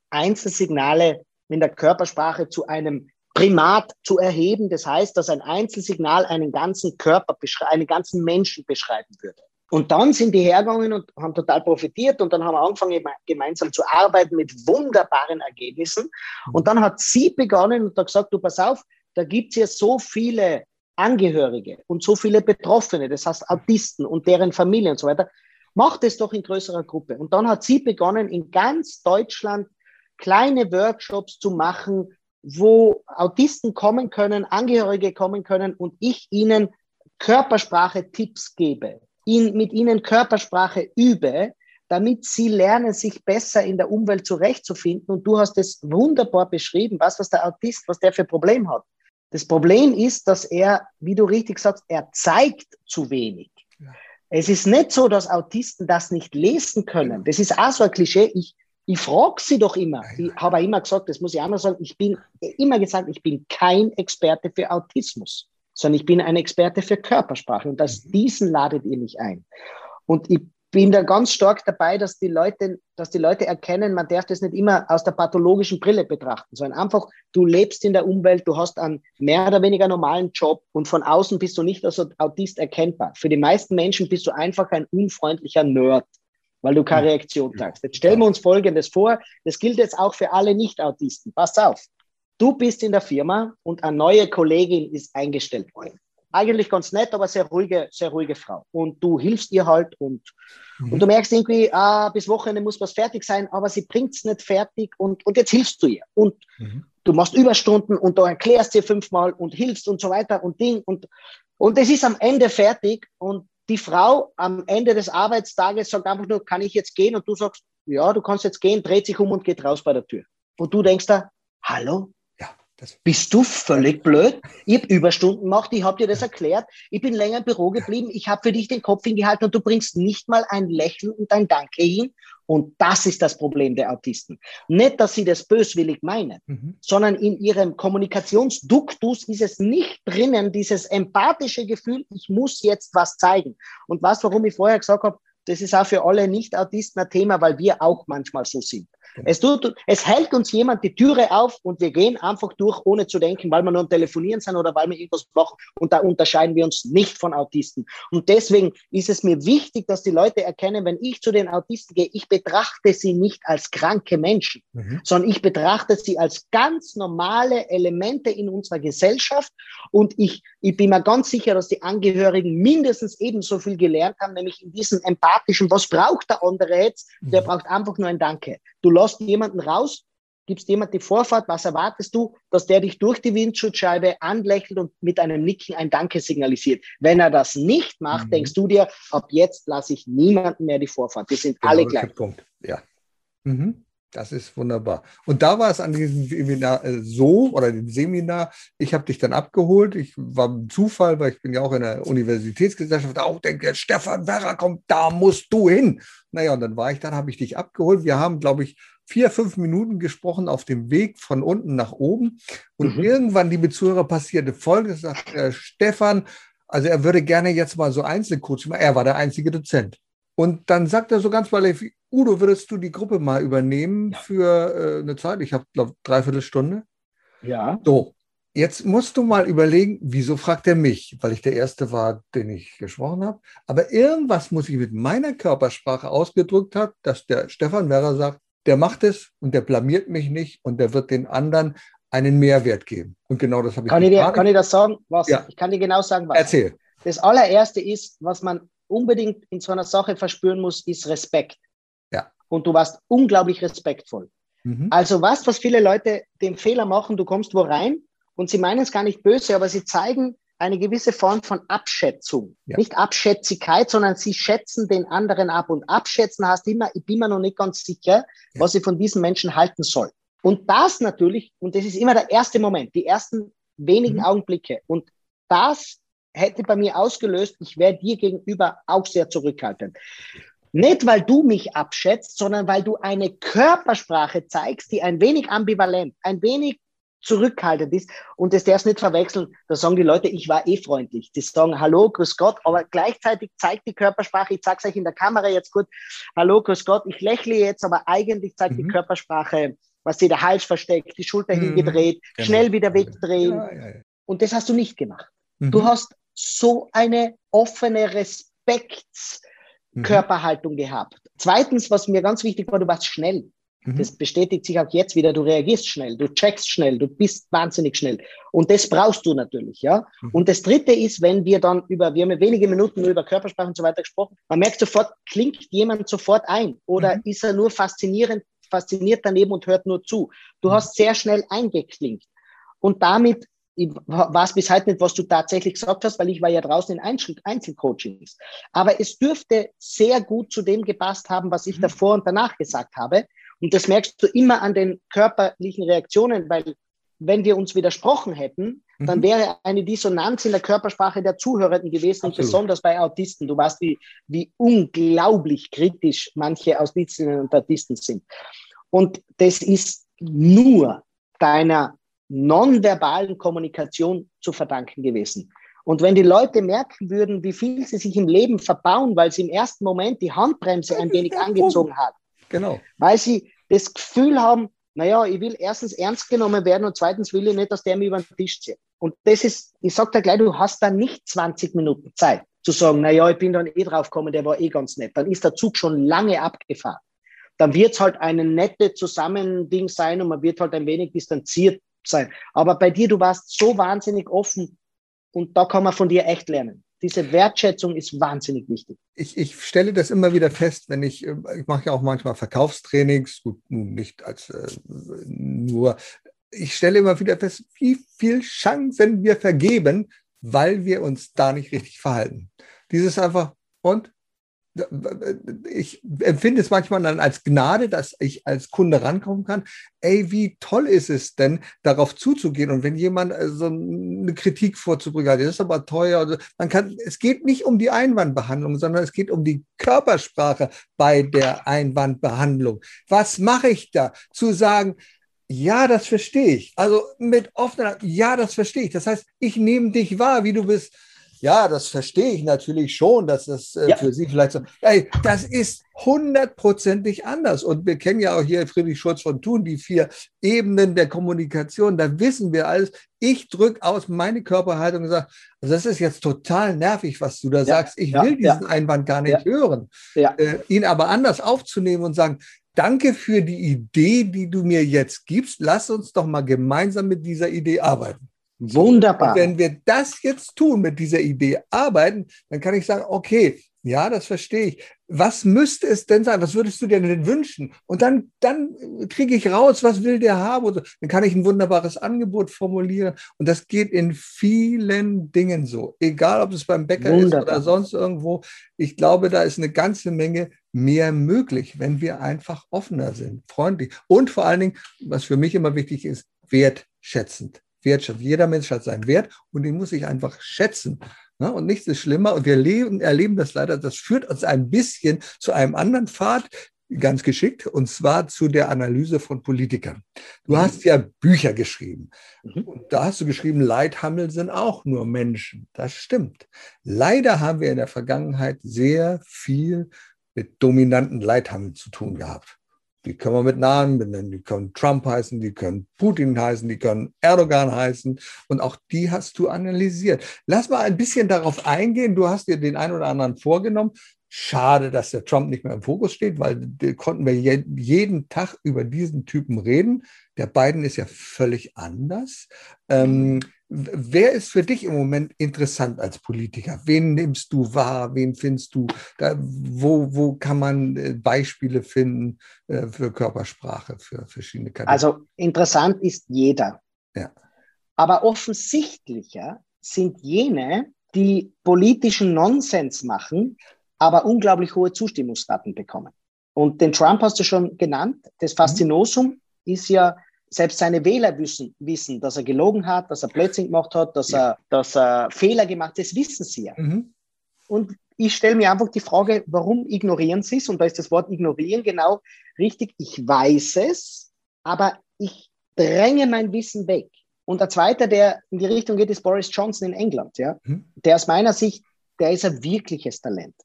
Einzelsignale in der Körpersprache zu einem Primat zu erheben. Das heißt, dass ein Einzelsignal einen ganzen Körper, einen ganzen Menschen beschreiben würde. Und dann sind die hergegangen und haben total profitiert und dann haben wir angefangen, gemeinsam zu arbeiten mit wunderbaren Ergebnissen. Und dann hat sie begonnen und hat gesagt, du pass auf, da gibt es ja so viele Angehörige und so viele Betroffene, das heißt Autisten und deren Familien und so weiter. Mach das doch in größerer Gruppe. Und dann hat sie begonnen, in ganz Deutschland kleine Workshops zu machen, wo Autisten kommen können, Angehörige kommen können und ich ihnen Körpersprache-Tipps gebe ihn, mit ihnen Körpersprache übe, damit sie lernen, sich besser in der Umwelt zurechtzufinden. Und du hast es wunderbar beschrieben, was, was der Autist, was der für Problem hat. Das Problem ist, dass er, wie du richtig sagst, er zeigt zu wenig. Ja. Es ist nicht so, dass Autisten das nicht lesen können. Das ist auch so ein Klischee. Ich, ich frage sie doch immer. Ich habe immer gesagt, das muss ich auch mal sagen, ich bin immer gesagt, ich bin kein Experte für Autismus sondern ich bin ein Experte für Körpersprache und aus mhm. diesen ladet ihr mich ein. Und ich bin da ganz stark dabei, dass die Leute, dass die Leute erkennen, man darf das nicht immer aus der pathologischen Brille betrachten, sondern einfach, du lebst in der Umwelt, du hast einen mehr oder weniger normalen Job und von außen bist du nicht als Autist erkennbar. Für die meisten Menschen bist du einfach ein unfreundlicher Nerd, weil du keine Reaktion zeigst. Jetzt stellen wir uns Folgendes vor, das gilt jetzt auch für alle Nicht-Autisten. Pass auf. Du bist in der Firma und eine neue Kollegin ist eingestellt worden. Eigentlich ganz nett, aber sehr ruhige, sehr ruhige Frau. Und du hilfst ihr halt und, mhm. und du merkst irgendwie, ah, bis Wochenende muss was fertig sein, aber sie bringt es nicht fertig und, und jetzt hilfst du ihr. Und mhm. du machst Überstunden und du erklärst ihr fünfmal und hilfst und so weiter und Ding und, und es ist am Ende fertig und die Frau am Ende des Arbeitstages sagt einfach nur, kann ich jetzt gehen? Und du sagst, ja, du kannst jetzt gehen, dreht sich um und geht raus bei der Tür. Und du denkst da, hallo, Bist du völlig blöd? Ich habe Überstunden gemacht, ich habe dir das erklärt, ich bin länger im Büro geblieben, ich habe für dich den Kopf hingehalten und du bringst nicht mal ein Lächeln und ein Danke hin. Und das ist das Problem der Autisten. Nicht, dass sie das böswillig meinen, mhm. sondern in ihrem Kommunikationsduktus ist es nicht drinnen, dieses empathische Gefühl, ich muss jetzt was zeigen. Und was, warum ich vorher gesagt habe, das ist auch für alle Nicht-Autisten ein Thema, weil wir auch manchmal so sind. Es, tut, es hält uns jemand die Türe auf und wir gehen einfach durch, ohne zu denken, weil wir nur am Telefonieren sind oder weil wir irgendwas machen. Und da unterscheiden wir uns nicht von Autisten. Und deswegen ist es mir wichtig, dass die Leute erkennen, wenn ich zu den Autisten gehe, ich betrachte sie nicht als kranke Menschen, mhm. sondern ich betrachte sie als ganz normale Elemente in unserer Gesellschaft. Und ich, ich bin mir ganz sicher, dass die Angehörigen mindestens ebenso viel gelernt haben, nämlich in diesem empathischen, was braucht der andere jetzt? Der mhm. braucht einfach nur ein Danke. Du lässt jemanden raus, gibst jemand die Vorfahrt, was erwartest du, dass der dich durch die Windschutzscheibe anlächelt und mit einem Nicken ein Danke signalisiert. Wenn er das nicht macht, mhm. denkst du dir, ab jetzt lasse ich niemanden mehr die Vorfahrt. Die sind genau, alle gleich. Punkt. Ja. Mhm. Das ist wunderbar. Und da war es an diesem Seminar äh, so, oder dem Seminar, ich habe dich dann abgeholt. Ich war ein Zufall, weil ich bin ja auch in der Universitätsgesellschaft, auch denke, Stefan Werra kommt, da musst du hin. Naja, und dann war ich dann, habe ich dich abgeholt. Wir haben, glaube ich, vier, fünf Minuten gesprochen auf dem Weg von unten nach oben. Und mhm. irgendwann, liebe Zuhörer, passierte Folgendes, sagt äh, Stefan, also er würde gerne jetzt mal so Einzelcoaching machen. Er war der einzige Dozent. Und dann sagt er so ganz beiläufig, Udo, würdest du die Gruppe mal übernehmen ja. für äh, eine Zeit? Ich habe, glaube dreiviertel Stunde. Ja. So, jetzt musst du mal überlegen, wieso fragt er mich? Weil ich der Erste war, den ich gesprochen habe. Aber irgendwas muss ich mit meiner Körpersprache ausgedrückt haben, dass der Stefan Werrer sagt, der macht es und der blamiert mich nicht und der wird den anderen einen Mehrwert geben. Und genau das habe ich kann ich dir, Kann ich das sagen? Was? Ja. Ich kann dir genau sagen, was. Erzähl. Das allererste ist, was man unbedingt in so einer Sache verspüren muss, ist Respekt. Ja. Und du warst unglaublich respektvoll. Mhm. Also was, was viele Leute den Fehler machen, du kommst wo rein und sie meinen es gar nicht böse, aber sie zeigen eine gewisse Form von Abschätzung. Ja. Nicht Abschätzigkeit, sondern sie schätzen den anderen ab. Und abschätzen heißt immer, ich bin mir noch nicht ganz sicher, ja. was ich von diesen Menschen halten soll. Und das natürlich, und das ist immer der erste Moment, die ersten wenigen mhm. Augenblicke. Und das hätte bei mir ausgelöst, ich wäre dir gegenüber auch sehr zurückhaltend. Nicht, weil du mich abschätzt, sondern weil du eine Körpersprache zeigst, die ein wenig ambivalent, ein wenig zurückhaltend ist. Und das darfst nicht verwechseln. Da sagen die Leute, ich war eh freundlich. Die sagen Hallo, grüß Gott, aber gleichzeitig zeigt die Körpersprache, ich sag's euch in der Kamera jetzt gut, Hallo, grüß Gott, ich lächle jetzt, aber eigentlich zeigt mhm. die Körpersprache, was sie der Hals versteckt, die Schulter mhm. hingedreht, genau. schnell wieder wegdrehen. Ja, ja, ja. Und das hast du nicht gemacht. Mhm. Du hast so eine offene Respektskörperhaltung mhm. gehabt. Zweitens, was mir ganz wichtig war, du warst schnell. Mhm. Das bestätigt sich auch jetzt wieder. Du reagierst schnell, du checkst schnell, du bist wahnsinnig schnell. Und das brauchst du natürlich, ja. Mhm. Und das dritte ist, wenn wir dann über, wir haben ja wenige Minuten nur über Körpersprache und so weiter gesprochen, man merkt sofort, klingt jemand sofort ein oder mhm. ist er nur faszinierend, fasziniert daneben und hört nur zu. Du mhm. hast sehr schnell eingeklingt. Und damit ich weiß bis heute nicht, was du tatsächlich gesagt hast, weil ich war ja draußen in Einzel Einzelcoachings. Aber es dürfte sehr gut zu dem gepasst haben, was ich mhm. davor und danach gesagt habe. Und das merkst du immer an den körperlichen Reaktionen, weil wenn wir uns widersprochen hätten, mhm. dann wäre eine Dissonanz in der Körpersprache der Zuhörenden gewesen, Absolut. und besonders bei Autisten. Du weißt, wie, wie unglaublich kritisch manche Autistinnen und Autisten sind. Und das ist nur deiner nonverbalen Kommunikation zu verdanken gewesen. Und wenn die Leute merken würden, wie viel sie sich im Leben verbauen, weil sie im ersten Moment die Handbremse ein wenig angezogen hat, genau. weil sie das Gefühl haben, naja, ich will erstens ernst genommen werden und zweitens will ich nicht, dass der mir über den Tisch zieht. Und das ist, ich sag dir gleich, du hast da nicht 20 Minuten Zeit zu sagen, naja, ich bin dann eh drauf gekommen, der war eh ganz nett. Dann ist der Zug schon lange abgefahren. Dann wird es halt eine nette Zusammending sein und man wird halt ein wenig distanziert sein. Aber bei dir, du warst so wahnsinnig offen und da kann man von dir echt lernen. Diese Wertschätzung ist wahnsinnig wichtig. Ich, ich stelle das immer wieder fest, wenn ich, äh, ich mache ja auch manchmal Verkaufstrainings, gut, nicht als äh, nur, ich stelle immer wieder fest, wie viel Chancen wir vergeben, weil wir uns da nicht richtig verhalten. Dieses einfach, und ich empfinde es manchmal dann als Gnade, dass ich als Kunde rankommen kann. Ey, wie toll ist es denn, darauf zuzugehen? Und wenn jemand äh, so eine Kritik vorzubringen hat, das ist aber teuer. Man kann, es geht nicht um die Einwandbehandlung, sondern es geht um die Körpersprache bei der Einwandbehandlung. Was mache ich da? Zu sagen, ja, das verstehe ich. Also mit offener, ja, das verstehe ich. Das heißt, ich nehme dich wahr, wie du bist ja, das verstehe ich natürlich schon, dass das äh, ja. für Sie vielleicht so, ey, das ist hundertprozentig anders. Und wir kennen ja auch hier Friedrich Schulz von Thun, die vier Ebenen der Kommunikation. Da wissen wir alles. Ich drücke aus meine Körperhaltung und sage, also das ist jetzt total nervig, was du da ja. sagst. Ich ja. will diesen Einwand gar nicht hören. Äh, ihn aber anders aufzunehmen und sagen, danke für die Idee, die du mir jetzt gibst. Lass uns doch mal gemeinsam mit dieser Idee arbeiten. Wunderbar. Und wenn wir das jetzt tun, mit dieser Idee arbeiten, dann kann ich sagen, okay, ja, das verstehe ich. Was müsste es denn sein? Was würdest du dir denn wünschen? Und dann, dann kriege ich raus, was will der haben? Dann kann ich ein wunderbares Angebot formulieren. Und das geht in vielen Dingen so. Egal, ob es beim Bäcker Wunderbar. ist oder sonst irgendwo. Ich glaube, da ist eine ganze Menge mehr möglich, wenn wir einfach offener sind, freundlich. Und vor allen Dingen, was für mich immer wichtig ist, wertschätzend wertschätzen. Jeder Mensch hat seinen Wert und den muss ich einfach schätzen. Ne? Und nichts ist schlimmer. Und wir leben, erleben das leider, das führt uns ein bisschen zu einem anderen Pfad, ganz geschickt, und zwar zu der Analyse von Politikern. Du mhm. hast ja Bücher geschrieben. Mhm. Und da hast du geschrieben, Leithammel sind auch nur Menschen. Das stimmt. Leider haben wir in der Vergangenheit sehr viel mit dominanten Leithammeln zu tun gehabt. Die können wir mit Namen benennen. Die können Trump heißen, die können Putin heißen, die können Erdogan heißen. Und auch die hast du analysiert. Lass mal ein bisschen darauf eingehen. Du hast dir den einen oder anderen vorgenommen. Schade, dass der Trump nicht mehr im Fokus steht, weil konnten wir jeden Tag über diesen Typen reden. Der Biden ist ja völlig anders. Ähm, wer ist für dich im Moment interessant als Politiker? Wen nimmst du wahr? Wen findest du? Da, wo, wo kann man äh, Beispiele finden äh, für Körpersprache, für verschiedene Kategorien? Also interessant ist jeder. Ja. Aber offensichtlicher sind jene, die politischen Nonsens machen, aber unglaublich hohe Zustimmungsraten bekommen. Und den Trump hast du schon genannt. Das Faszinosum mhm. ist ja, selbst seine Wähler wissen, wissen, dass er gelogen hat, dass er Blödsinn gemacht hat, dass, ja. er, dass er Fehler gemacht hat. Das wissen sie ja. Mhm. Und ich stelle mir einfach die Frage, warum ignorieren sie es? Und da ist das Wort ignorieren genau richtig. Ich weiß es, aber ich dränge mein Wissen weg. Und der zweite, der in die Richtung geht, ist Boris Johnson in England. Ja? Mhm. Der aus meiner Sicht, der ist ein wirkliches Talent.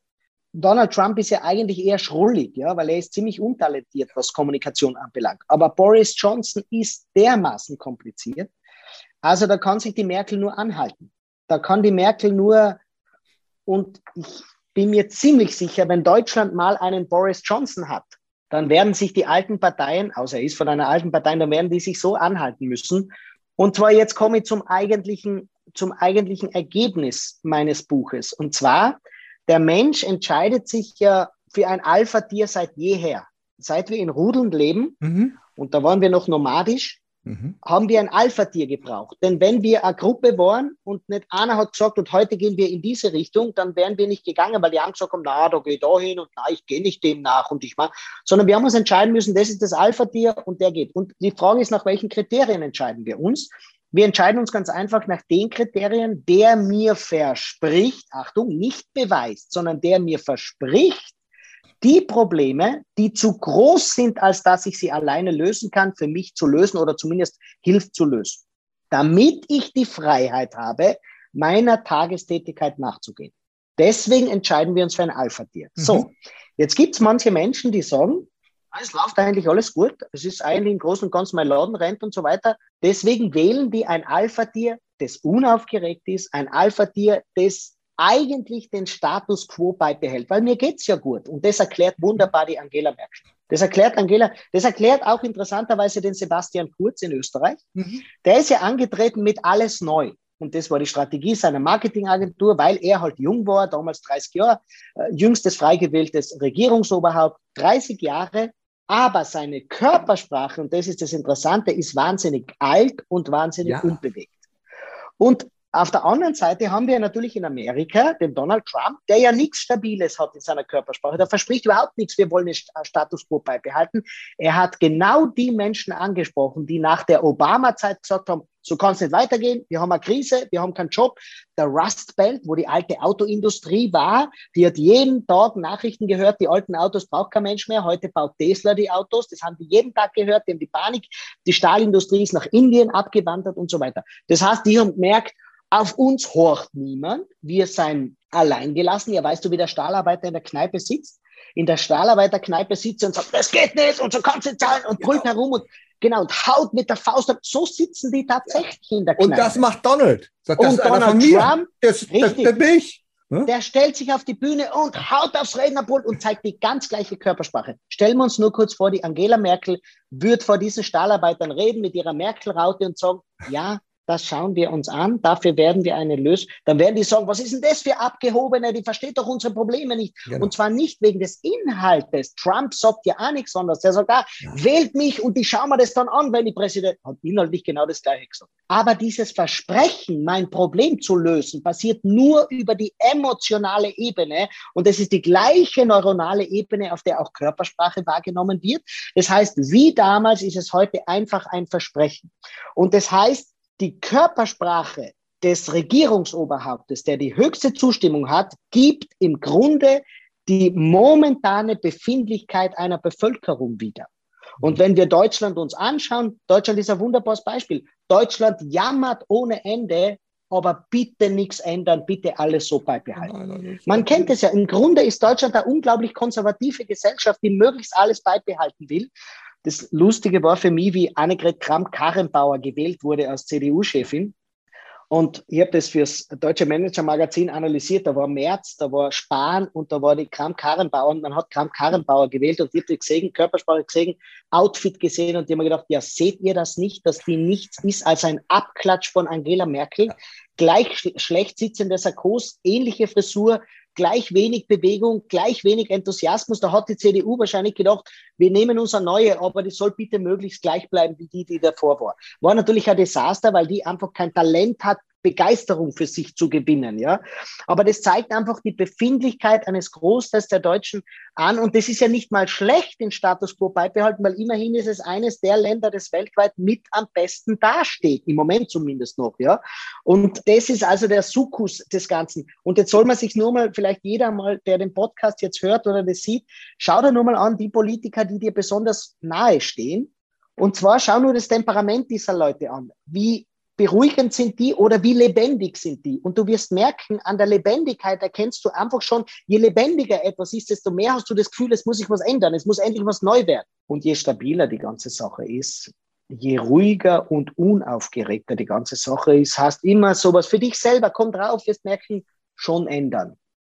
Donald Trump ist ja eigentlich eher schrullig, ja, weil er ist ziemlich untalentiert, was Kommunikation anbelangt. Aber Boris Johnson ist dermaßen kompliziert. Also da kann sich die Merkel nur anhalten. Da kann die Merkel nur, und ich bin mir ziemlich sicher, wenn Deutschland mal einen Boris Johnson hat, dann werden sich die alten Parteien, außer er ist von einer alten Partei, dann werden die sich so anhalten müssen. Und zwar jetzt komme ich zum eigentlichen, zum eigentlichen Ergebnis meines Buches. Und zwar, der Mensch entscheidet sich ja für ein Alpha-Tier seit jeher. Seit wir in Rudeln leben, mhm. und da waren wir noch nomadisch, mhm. haben wir ein Alpha-Tier gebraucht. Denn wenn wir eine Gruppe waren und nicht einer hat gesagt, und heute gehen wir in diese Richtung, dann wären wir nicht gegangen, weil die haben gesagt, na, da gehe ich da hin und na, ich gehe nicht dem nach und ich mache, sondern wir haben uns entscheiden müssen, das ist das Alpha-Tier und der geht. Und die Frage ist, nach welchen Kriterien entscheiden wir uns? Wir entscheiden uns ganz einfach nach den Kriterien, der mir verspricht, Achtung, nicht beweist, sondern der mir verspricht, die Probleme, die zu groß sind, als dass ich sie alleine lösen kann, für mich zu lösen oder zumindest hilft zu lösen, damit ich die Freiheit habe, meiner Tagestätigkeit nachzugehen. Deswegen entscheiden wir uns für ein Alpha-Tier. Mhm. So, jetzt gibt es manche Menschen, die sagen, es läuft eigentlich alles gut. Es ist eigentlich im Großen und Ganzen mein Laden rennt und so weiter. Deswegen wählen die ein Alpha-Tier, das unaufgeregt ist, ein Alpha-Tier, das eigentlich den Status quo beibehält, weil mir geht's ja gut. Und das erklärt wunderbar die Angela Merkel. Das erklärt Angela, das erklärt auch interessanterweise den Sebastian Kurz in Österreich. Mhm. Der ist ja angetreten mit alles neu. Und das war die Strategie seiner Marketingagentur, weil er halt jung war, damals 30 Jahre, äh, jüngstes frei gewähltes Regierungsoberhaupt, 30 Jahre aber seine Körpersprache, und das ist das Interessante, ist wahnsinnig alt und wahnsinnig ja. unbewegt. Und Auf der anderen Seite haben wir natürlich in Amerika den Donald Trump, der ja nichts Stabiles hat in seiner Körpersprache. Der verspricht überhaupt nichts, wir wollen den Status quo beibehalten. Er hat genau die Menschen angesprochen, die nach der Obama-Zeit gesagt haben, so kann es nicht weitergehen. Wir haben eine Krise, wir haben keinen Job. Der Rust Belt, wo die alte Autoindustrie war, die hat jeden Tag Nachrichten gehört, die alten Autos braucht kein Mensch mehr. Heute baut Tesla die Autos. Das haben die jeden Tag gehört, die haben die Panik. Die Stahlindustrie ist nach Indien abgewandert und so weiter. Das heißt, die haben gemerkt, auf uns horcht niemand. Wir seien alleingelassen. Ja, weißt du, wie der Stahlarbeiter in der Kneipe sitzt? In der Stahlarbeiterkneipe sitzt und sagt, das geht nicht und so kannst du nicht zahlen und brüllt genau. herum und Genau, und haut mit der Faust ab. So sitzen die tatsächlich in der Kneipe. Und das macht Donald. Sagt, und Donald Trump, das, das, das bin ich. Hm? Der stellt sich auf die Bühne und haut aufs Rednerpult und zeigt die ganz gleiche Körpersprache. Stellen wir uns nur kurz vor, die Angela Merkel wird vor diesen Stahlarbeitern reden mit ihrer Merkel-Raute und sagen, ja, das schauen wir uns an, dafür werden wir eine Lösung. Dann werden die sagen, was ist denn das für Abgehobene, die versteht doch unsere Probleme nicht. Genau. Und zwar nicht wegen des Inhaltes. Trump sagt ja auch nichts anderes. Er sagt, ah, ja. wählt mich und ich schaue mir das dann an, wenn die Präsident hat inhaltlich genau das Gleiche gesagt. Aber dieses Versprechen, mein Problem zu lösen, passiert nur über die emotionale Ebene. Und das ist die gleiche neuronale Ebene, auf der auch Körpersprache wahrgenommen wird. Das heißt, wie damals ist es heute einfach ein Versprechen. Und das heißt, die Körpersprache des Regierungsoberhauptes, der die höchste Zustimmung hat, gibt im Grunde die momentane Befindlichkeit einer Bevölkerung wieder. Und wenn wir Deutschland uns anschauen, Deutschland ist ein wunderbares Beispiel. Deutschland jammert ohne Ende, aber bitte nichts ändern, bitte alles so beibehalten. Man kennt es ja. Im Grunde ist Deutschland eine unglaublich konservative Gesellschaft, die möglichst alles beibehalten will. Das Lustige war für mich, wie Annegret Kramp-Karrenbauer gewählt wurde als CDU-Chefin. Und ich habe das fürs Deutsche Manager-Magazin analysiert. Da war Merz, da war Spahn und da war die Kramp-Karrenbauer. Und man hat Kramp-Karrenbauer gewählt und ich habe gesehen, Körpersprache gesehen, Outfit gesehen und die haben mir gedacht, ja, seht ihr das nicht, dass die nichts ist als ein Abklatsch von Angela Merkel? Ja. Gleich sch schlecht sitzende Sarkos, ähnliche Frisur, gleich wenig Bewegung, gleich wenig Enthusiasmus. Da hat die CDU wahrscheinlich gedacht, wir nehmen uns eine neue, aber die soll bitte möglichst gleich bleiben wie die, die davor war. War natürlich ein Desaster, weil die einfach kein Talent hat, Begeisterung für sich zu gewinnen, ja. Aber das zeigt einfach die Befindlichkeit eines Großteils der Deutschen an. Und das ist ja nicht mal schlecht, den Status quo beibehalten, weil immerhin ist es eines der Länder, das weltweit mit am besten dasteht. Im Moment zumindest noch, ja. Und das ist also der Sukkus des Ganzen. Und jetzt soll man sich nur mal, vielleicht jeder mal, der den Podcast jetzt hört oder das sieht, schau dir nur mal an, die Politiker, die dir besonders nahe stehen. Und zwar schau nur das Temperament dieser Leute an. Wie beruhigend sind die oder wie lebendig sind die? Und du wirst merken, an der Lebendigkeit erkennst du einfach schon, je lebendiger etwas ist, desto mehr hast du das Gefühl, es muss sich was ändern, es muss endlich was neu werden. Und je stabiler die ganze Sache ist, je ruhiger und unaufgeregter die ganze Sache ist, hast immer sowas für dich selber, komm drauf, wirst merken, schon ändern.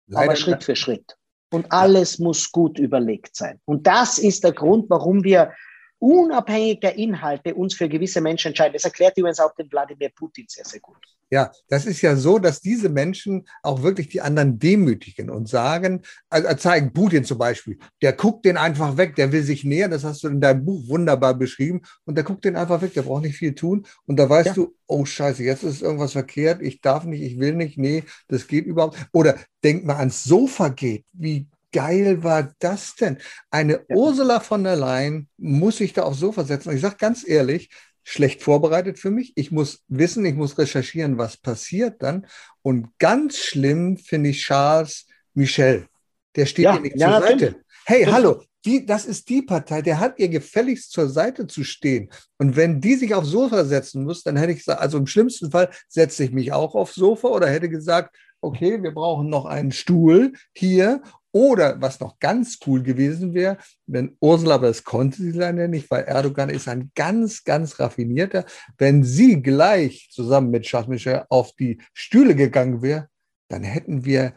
Leider, Aber Schritt für Schritt. Und alles muss gut überlegt sein. Und das ist der Grund, warum wir unabhängig der Inhalte uns für gewisse Menschen entscheiden. Das erklärt übrigens auch den Wladimir Putin sehr, sehr gut. Ja, das ist ja so, dass diese Menschen auch wirklich die anderen demütigen und sagen, also zeigen, Putin zum Beispiel, der guckt den einfach weg, der will sich nähern, das hast du in deinem Buch wunderbar beschrieben, und der guckt den einfach weg, der braucht nicht viel tun. Und da weißt ja. du, oh Scheiße, jetzt ist irgendwas verkehrt, ich darf nicht, ich will nicht, nee, das geht überhaupt. Oder denk mal ans Sofa geht, wie geil war das denn? Eine ja. Ursula von der Leyen muss sich da aufs Sofa setzen. Und ich sage ganz ehrlich, schlecht vorbereitet für mich. Ich muss wissen, ich muss recherchieren, was passiert dann. Und ganz schlimm finde ich Charles Michel. Der steht ja, ihr nicht ja, zur Seite. Hey, hallo, die, das ist die Partei, der hat ihr gefälligst zur Seite zu stehen. Und wenn die sich aufs Sofa setzen muss, dann hätte ich gesagt, also im schlimmsten Fall setze ich mich auch aufs Sofa oder hätte gesagt, okay, wir brauchen noch einen Stuhl hier oder was noch ganz cool gewesen wäre, wenn Ursula, aber das konnte sie leider nicht, weil Erdogan ist ein ganz, ganz raffinierter, wenn sie gleich zusammen mit Michel auf die Stühle gegangen wäre, dann hätten wir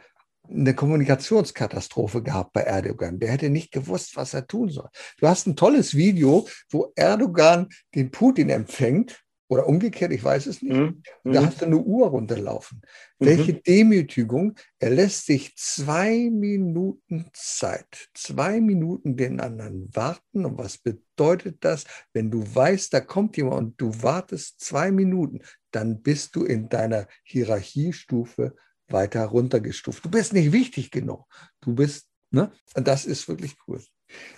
eine Kommunikationskatastrophe gehabt bei Erdogan. Der hätte nicht gewusst, was er tun soll. Du hast ein tolles Video, wo Erdogan den Putin empfängt oder umgekehrt, ich weiß es nicht. Mhm. Da mhm. hast du eine Uhr runterlaufen. Mhm. Welche Demütigung. Er lässt sich zwei Minuten Zeit, zwei Minuten den anderen warten. Und was bedeutet das, wenn du weißt, da kommt jemand und du wartest zwei Minuten? dann bist du in deiner Hierarchiestufe weiter runtergestuft. Du bist nicht wichtig genug. Du bist, ne? Und das ist wirklich cool.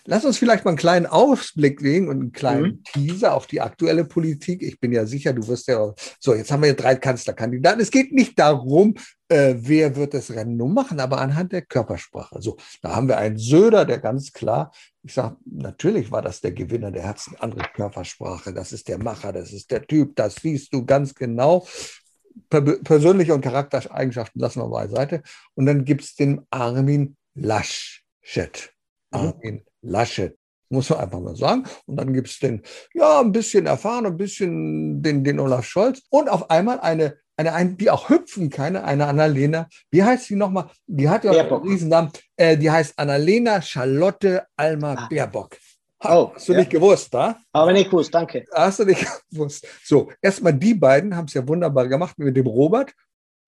Lass uns vielleicht mal einen kleinen Ausblick legen und einen kleinen mhm. Teaser auf die aktuelle Politik. Ich bin ja sicher, du wirst ja. So, jetzt haben wir drei Kanzlerkandidaten. Es geht nicht darum, äh, wer wird das Rennen nun machen, aber anhand der Körpersprache. So, da haben wir einen Söder, der ganz klar, ich sage, natürlich war das der Gewinner, der hat eine andere Körpersprache. Das ist der Macher, das ist der Typ, das siehst du ganz genau. persönliche und Charaktereigenschaften lassen wir beiseite. Und dann gibt es den Armin Laschet. Mhm. Armin Laschet. Muss man einfach mal sagen. Und dann gibt es den, ja, ein bisschen erfahren, ein bisschen den, den Olaf Scholz. Und auf einmal eine, eine, eine die auch hüpfen kann, eine Annalena. Wie heißt sie nochmal? Die hat ja einen Riesennamen. Äh, die heißt Annalena Charlotte Alma ah. Baerbock. oh, hast du ja. nicht gewusst, da? Aber nicht gewusst, danke. Hast du nicht gewusst. So, erstmal die beiden haben es ja wunderbar gemacht mit dem Robert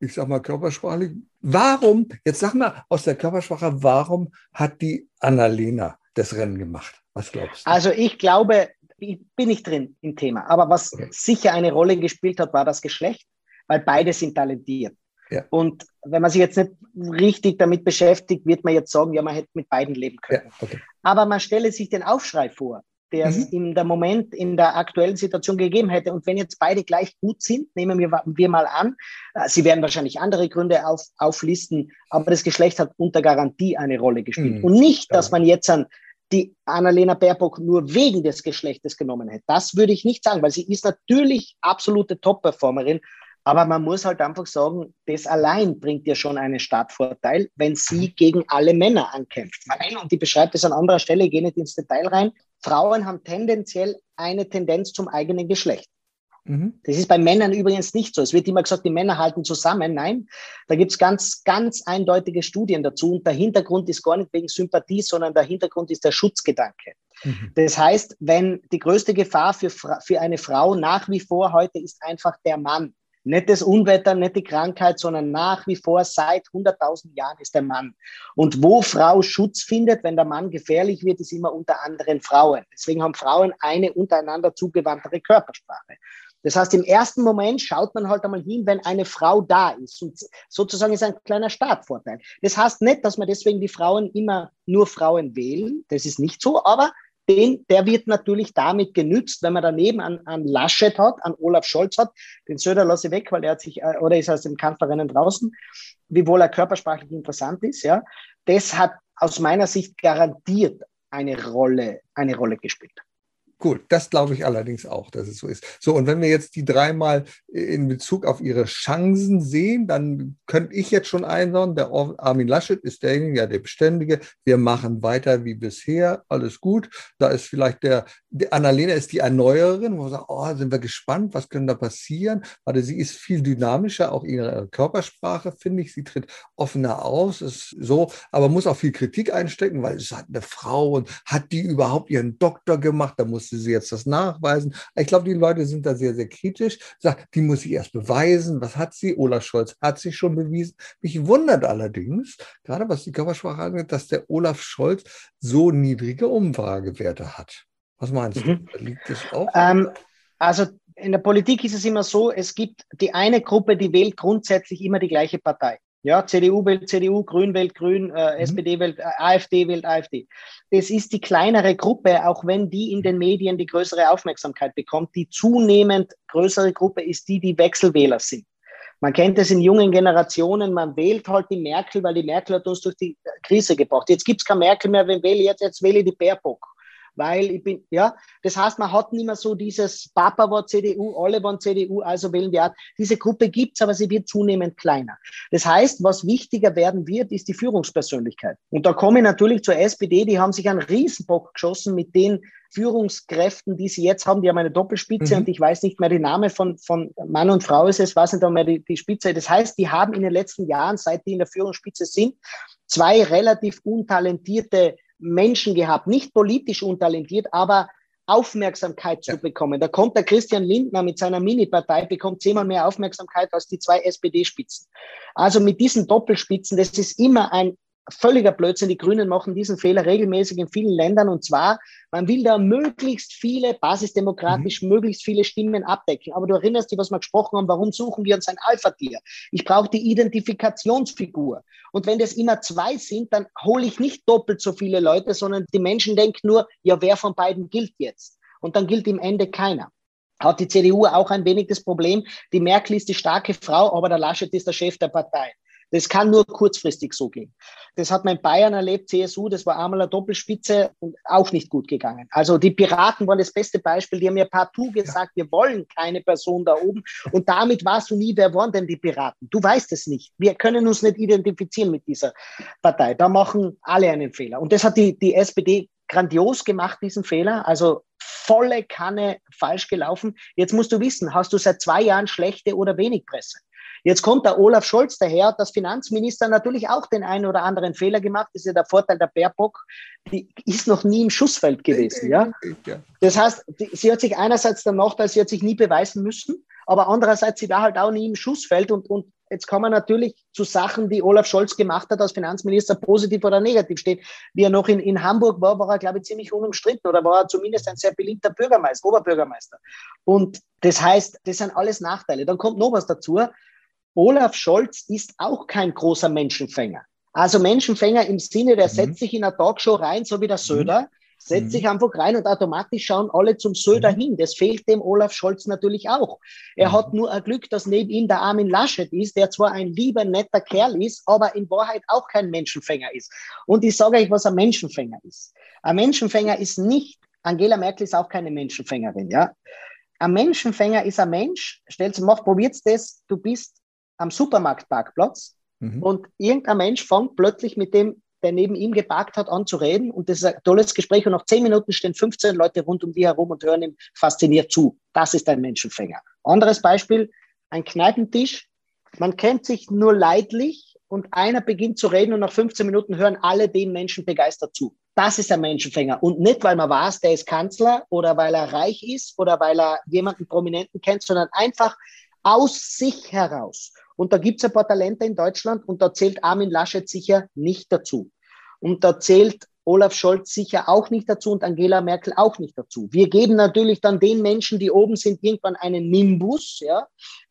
ich sag mal körpersprachlich. Warum, jetzt sag mal aus der Körpersprache, warum hat die Annalena das Rennen gemacht? Was glaubst du? Also ich glaube, ich bin nicht drin im Thema, aber was okay. sicher eine Rolle gespielt hat, war das Geschlecht, weil beide sind talentiert. Ja. Und wenn man sich jetzt nicht richtig damit beschäftigt, wird man jetzt sagen, ja, man hätte mit beiden leben können. Ja, okay. Aber man stelle sich den Aufschrei vor der es mhm. in der Moment, in der aktuellen Situation gegeben hätte. Und wenn jetzt beide gleich gut sind, nehmen wir, wir mal an, äh, sie werden wahrscheinlich andere Gründe auf, auflisten, aber das Geschlecht hat unter Garantie eine Rolle gespielt. Mhm. Und nicht, dass man jetzt an die Annalena Baerbock nur wegen des Geschlechtes genommen hätte. Das würde ich nicht sagen, weil sie ist natürlich absolute Top-Performerin, aber man muss halt einfach sagen, das allein bringt dir schon einen Startvorteil, wenn sie gegen alle Männer ankämpft. Und die beschreibt es an anderer Stelle, ich gehe nicht ins Detail rein. Frauen haben tendenziell eine Tendenz zum eigenen Geschlecht. Mhm. Das ist bei Männern übrigens nicht so. Es wird immer gesagt, die Männer halten zusammen. Nein, da gibt es ganz, ganz eindeutige Studien dazu. Und der Hintergrund ist gar nicht wegen Sympathie, sondern der Hintergrund ist der Schutzgedanke. Mhm. Das heißt, wenn die größte Gefahr für, für eine Frau nach wie vor heute ist einfach der Mann. Nicht das Unwetter, nicht die Krankheit, sondern nach wie vor seit 100.000 Jahren ist der Mann. Und wo Frau Schutz findet, wenn der Mann gefährlich wird, ist immer unter anderen Frauen. Deswegen haben Frauen eine untereinander zugewandtere Körpersprache. Das heißt, im ersten Moment schaut man halt einmal hin, wenn eine Frau da ist. Und sozusagen ist ein kleiner Startvorteil. Das heißt nicht, dass man deswegen die Frauen immer nur Frauen wählen. Das ist nicht so. Aber den, der wird natürlich damit genützt, wenn man daneben an, an Laschet hat, an Olaf Scholz hat. Den Söder lasse ich weg, weil er hat sich, äh, oder ist aus dem Kanzlerrennen draußen, wiewohl er körpersprachlich interessant ist, ja. Das hat aus meiner Sicht garantiert eine Rolle, eine Rolle gespielt. Gut, das glaube ich allerdings auch, dass es so ist. So, und wenn wir jetzt die dreimal in Bezug auf ihre Chancen sehen, dann könnte ich jetzt schon einsagen, der Armin Laschet ist derjenige, ja, der Beständige. Wir machen weiter wie bisher, alles gut. Da ist vielleicht der, die Annalena ist die Erneuerin, wo wir sagen, oh, sind wir gespannt, was könnte da passieren? Weil sie ist viel dynamischer, auch ihre Körpersprache, finde ich. Sie tritt offener aus, ist so, aber muss auch viel Kritik einstecken, weil es hat eine Frau und hat die überhaupt ihren Doktor gemacht? Da muss müsste sie jetzt das nachweisen. Ich glaube, die Leute sind da sehr, sehr kritisch. Sagt, die muss ich erst beweisen. Was hat sie? Olaf Scholz hat sich schon bewiesen. Mich wundert allerdings, gerade was die Körpersprache angeht, dass der Olaf Scholz so niedrige Umfragewerte hat. Was meinst mhm. du? Liegt das auch? Ähm, also in der Politik ist es immer so, es gibt die eine Gruppe, die wählt grundsätzlich immer die gleiche Partei. Ja, CDU wählt CDU, Grün wählt Grün, äh, mhm. SPD wählt äh, AfD wählt AfD. Das ist die kleinere Gruppe, auch wenn die in den Medien die größere Aufmerksamkeit bekommt. Die zunehmend größere Gruppe ist die, die Wechselwähler sind. Man kennt es in jungen Generationen, man wählt halt die Merkel, weil die Merkel hat uns durch die Krise gebracht. Jetzt gibt es keine Merkel mehr, wenn wähle jetzt, jetzt wähle ich die Baerbock weil ich bin, ja, das heißt, man hat nicht mehr so dieses Papa war CDU, alle waren CDU, also wählen wir auch. Diese Gruppe gibt's, aber sie wird zunehmend kleiner. Das heißt, was wichtiger werden wird, ist die Führungspersönlichkeit. Und da komme ich natürlich zur SPD, die haben sich einen Riesenbock geschossen mit den Führungskräften, die sie jetzt haben, die haben eine Doppelspitze mhm. und ich weiß nicht mehr die Name von, von Mann und Frau ist es, weiß nicht mehr die, die Spitze. Das heißt, die haben in den letzten Jahren, seit die in der Führungsspitze sind, zwei relativ untalentierte Menschen gehabt, nicht politisch untalentiert, aber Aufmerksamkeit ja. zu bekommen. Da kommt der Christian Lindner mit seiner Mini-Partei, bekommt zehnmal mehr Aufmerksamkeit als die zwei SPD-Spitzen. Also mit diesen Doppelspitzen, das ist immer ein völliger Blödsinn. Die Grünen machen diesen Fehler regelmäßig in vielen Ländern. Und zwar, man will da möglichst viele, basisdemokratisch, mhm. möglichst viele Stimmen abdecken. Aber du erinnerst dich, was wir gesprochen haben, warum suchen wir uns ein Alpha-Tier? Ich brauche die Identifikationsfigur. Und wenn das immer zwei sind, dann hole ich nicht doppelt so viele Leute, sondern die Menschen denken nur, ja, wer von beiden gilt jetzt? Und dann gilt im Ende keiner hat die CDU auch ein wenig das Problem, die Merkel ist die starke Frau, aber der Laschet ist der Chef der Partei. Das kann nur kurzfristig so gehen. Das hat man in Bayern erlebt, CSU, das war einmal eine Doppelspitze und auch nicht gut gegangen. Also die Piraten waren das beste Beispiel, die haben ja partout gesagt, ja. wir wollen keine Person da oben und damit warst du nie, wer waren denn die Piraten? Du weißt es nicht. Wir können uns nicht identifizieren mit dieser Partei. Da machen alle einen Fehler. Und das hat die, die SPD grandios gemacht, diesen Fehler. Also volle Kanne falsch gelaufen. Jetzt musst du wissen, hast du seit zwei Jahren schlechte oder wenig Presse? Jetzt kommt der Olaf Scholz daher, hat das Finanzminister natürlich auch den einen oder anderen Fehler gemacht. Das ist ja der Vorteil der Baerbock. Die ist noch nie im Schussfeld gewesen, ja. Das heißt, sie hat sich einerseits der Nachteil, sie hat sich nie beweisen müssen, aber andererseits, sie war halt auch nie im Schussfeld und, und Jetzt kann man natürlich zu Sachen, die Olaf Scholz gemacht hat als Finanzminister, positiv oder negativ stehen. Wie er noch in, in Hamburg war, war er, glaube ich, ziemlich unumstritten oder war er zumindest ein sehr beliebter Bürgermeister, Oberbürgermeister. Und das heißt, das sind alles Nachteile. Dann kommt noch was dazu. Olaf Scholz ist auch kein großer Menschenfänger. Also Menschenfänger im Sinne, der mhm. setzt sich in eine Talkshow rein, so wie der Söder, mhm. setzt mhm. sich einfach rein und automatisch schauen alle zum Söder mhm. hin. Das fehlt dem Olaf Scholz natürlich auch. Er mhm. hat nur ein Glück, dass neben ihm der Armin Laschet ist, der zwar ein lieber, netter Kerl ist, aber in Wahrheit auch kein Menschenfänger ist. Und ich sage euch, was ein Menschenfänger ist. Ein Menschenfänger ist nicht, Angela Merkel ist auch keine Menschenfängerin, ja. Ein Menschenfänger ist ein Mensch, stellt mach, probiert's das, du bist am Supermarktparkplatz mhm. und irgendein Mensch fängt plötzlich mit dem, der neben ihm geparkt hat, an zu reden und das ist ein tolles Gespräch und nach zehn Minuten stehen 15 Leute rund um die herum und hören ihm fasziniert zu. Das ist ein Menschenfänger. Anderes Beispiel, ein Kneipentisch. Man kennt sich nur leidlich und einer beginnt zu reden und nach 15 Minuten hören alle dem Menschen begeistert zu. Das ist ein Menschenfänger. Und nicht, weil man weiß, der ist Kanzler oder weil er reich ist oder weil er jemanden Prominenten kennt, sondern einfach aus sich heraus. Und da gibt es ein paar Talente in Deutschland und da zählt Armin Laschet sicher nicht dazu. Und da zählt Olaf Scholz sicher auch nicht dazu und Angela Merkel auch nicht dazu. Wir geben natürlich dann den Menschen, die oben sind, irgendwann einen Nimbus. Ja,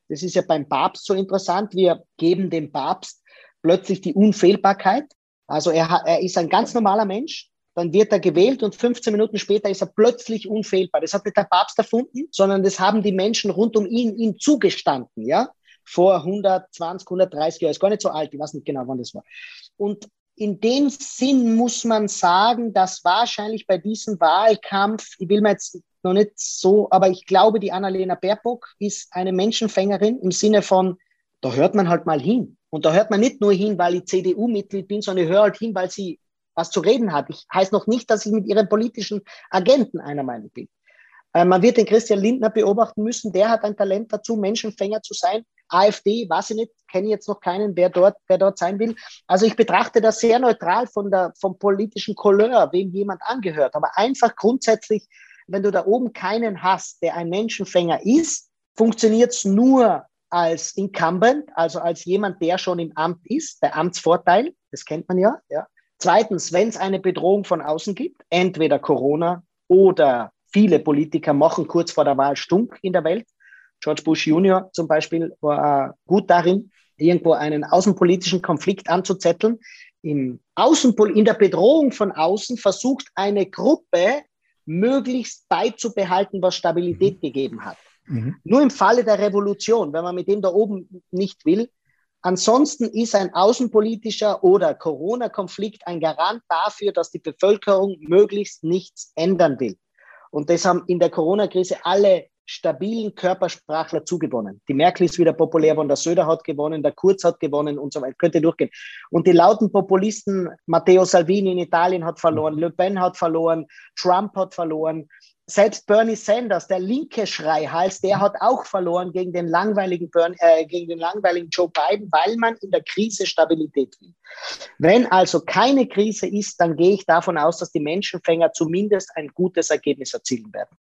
das ist ja beim Papst so interessant. Wir geben dem Papst plötzlich die Unfehlbarkeit. Also er, er ist ein ganz normaler Mensch. Dann wird er gewählt und 15 Minuten später ist er plötzlich unfehlbar. Das hat nicht der Papst erfunden, sondern das haben die Menschen rund um ihn ihm zugestanden. Ja, vor 120, 130 Jahren, ist gar nicht so alt, ich weiß nicht genau, wann das war. Und in dem Sinn muss man sagen, dass wahrscheinlich bei diesem Wahlkampf, ich will mir jetzt noch nicht so, aber ich glaube, die Annalena Baerbock ist eine Menschenfängerin im Sinne von, da hört man halt mal hin. Und da hört man nicht nur hin, weil ich CDU-Mitglied bin, sondern ich höre halt hin, weil sie was zu reden hat. Ich heißt noch nicht, dass ich mit ihren politischen Agenten einer Meinung bin. Äh, man wird den Christian Lindner beobachten müssen. Der hat ein Talent dazu, Menschenfänger zu sein. AfD, weiß ich nicht, kenne jetzt noch keinen, wer dort, wer dort sein will. Also ich betrachte das sehr neutral von der, vom politischen Couleur, wem jemand angehört. Aber einfach grundsätzlich, wenn du da oben keinen hast, der ein Menschenfänger ist, funktioniert es nur als Incumbent, also als jemand, der schon im Amt ist, der Amtsvorteil, das kennt man ja. ja. Zweitens, wenn es eine Bedrohung von außen gibt, entweder Corona oder viele Politiker machen kurz vor der Wahl Stunk in der Welt, George Bush Junior zum Beispiel war gut darin, irgendwo einen außenpolitischen Konflikt anzuzetteln. Im Außenpol in der Bedrohung von außen versucht eine Gruppe möglichst beizubehalten, was Stabilität mhm. gegeben hat. Mhm. Nur im Falle der Revolution, wenn man mit dem da oben nicht will. Ansonsten ist ein außenpolitischer oder Corona-Konflikt ein Garant dafür, dass die Bevölkerung möglichst nichts ändern will. Und das haben in der Corona-Krise alle stabilen Körpersprachler zugewonnen. Die Merkel ist wieder populär geworden, der Söder hat gewonnen, der Kurz hat gewonnen und so weiter. Könnte durchgehen. Und die lauten Populisten, Matteo Salvini in Italien hat verloren, Le Pen hat verloren, Trump hat verloren. Selbst Bernie Sanders, der linke Schreihals, der hat auch verloren gegen den langweiligen, Bernie, äh, gegen den langweiligen Joe Biden, weil man in der Krise Stabilität will. Wenn also keine Krise ist, dann gehe ich davon aus, dass die Menschenfänger zumindest ein gutes Ergebnis erzielen werden.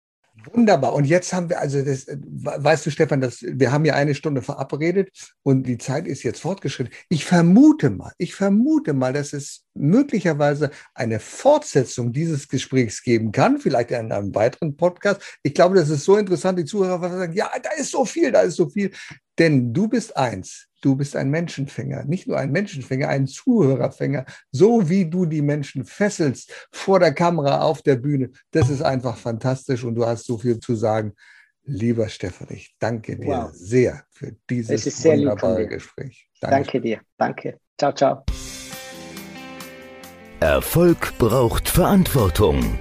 Wunderbar. Und jetzt haben wir, also das, weißt du, Stefan, das, wir haben ja eine Stunde verabredet und die Zeit ist jetzt fortgeschritten. Ich vermute mal, ich vermute mal, dass es möglicherweise eine Fortsetzung dieses Gesprächs geben kann, vielleicht in einem weiteren Podcast. Ich glaube, das ist so interessant, die Zuhörer sagen, ja, da ist so viel, da ist so viel. Denn du bist eins, du bist ein Menschenfänger, nicht nur ein Menschenfänger, ein Zuhörerfänger, so wie du die Menschen fesselst vor der Kamera, auf der Bühne. Das ist einfach fantastisch und du hast so viel zu sagen. Lieber Stefan, ich danke dir wow. sehr für dieses sehr wunderbare Gespräch. Danke. danke dir. Danke. Ciao, ciao. Erfolg braucht Verantwortung.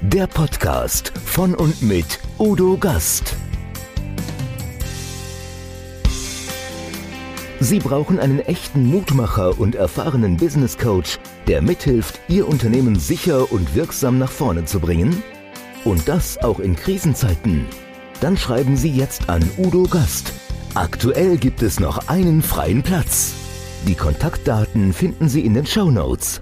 Der Podcast von und mit Udo Gast. Sie brauchen einen echten Mutmacher und erfahrenen Business Coach, der mithilft, Ihr Unternehmen sicher und wirksam nach vorne zu bringen? Und das auch in Krisenzeiten? Dann schreiben Sie jetzt an Udo Gast. Aktuell gibt es noch einen freien Platz. Die Kontaktdaten finden Sie in den Show Notes.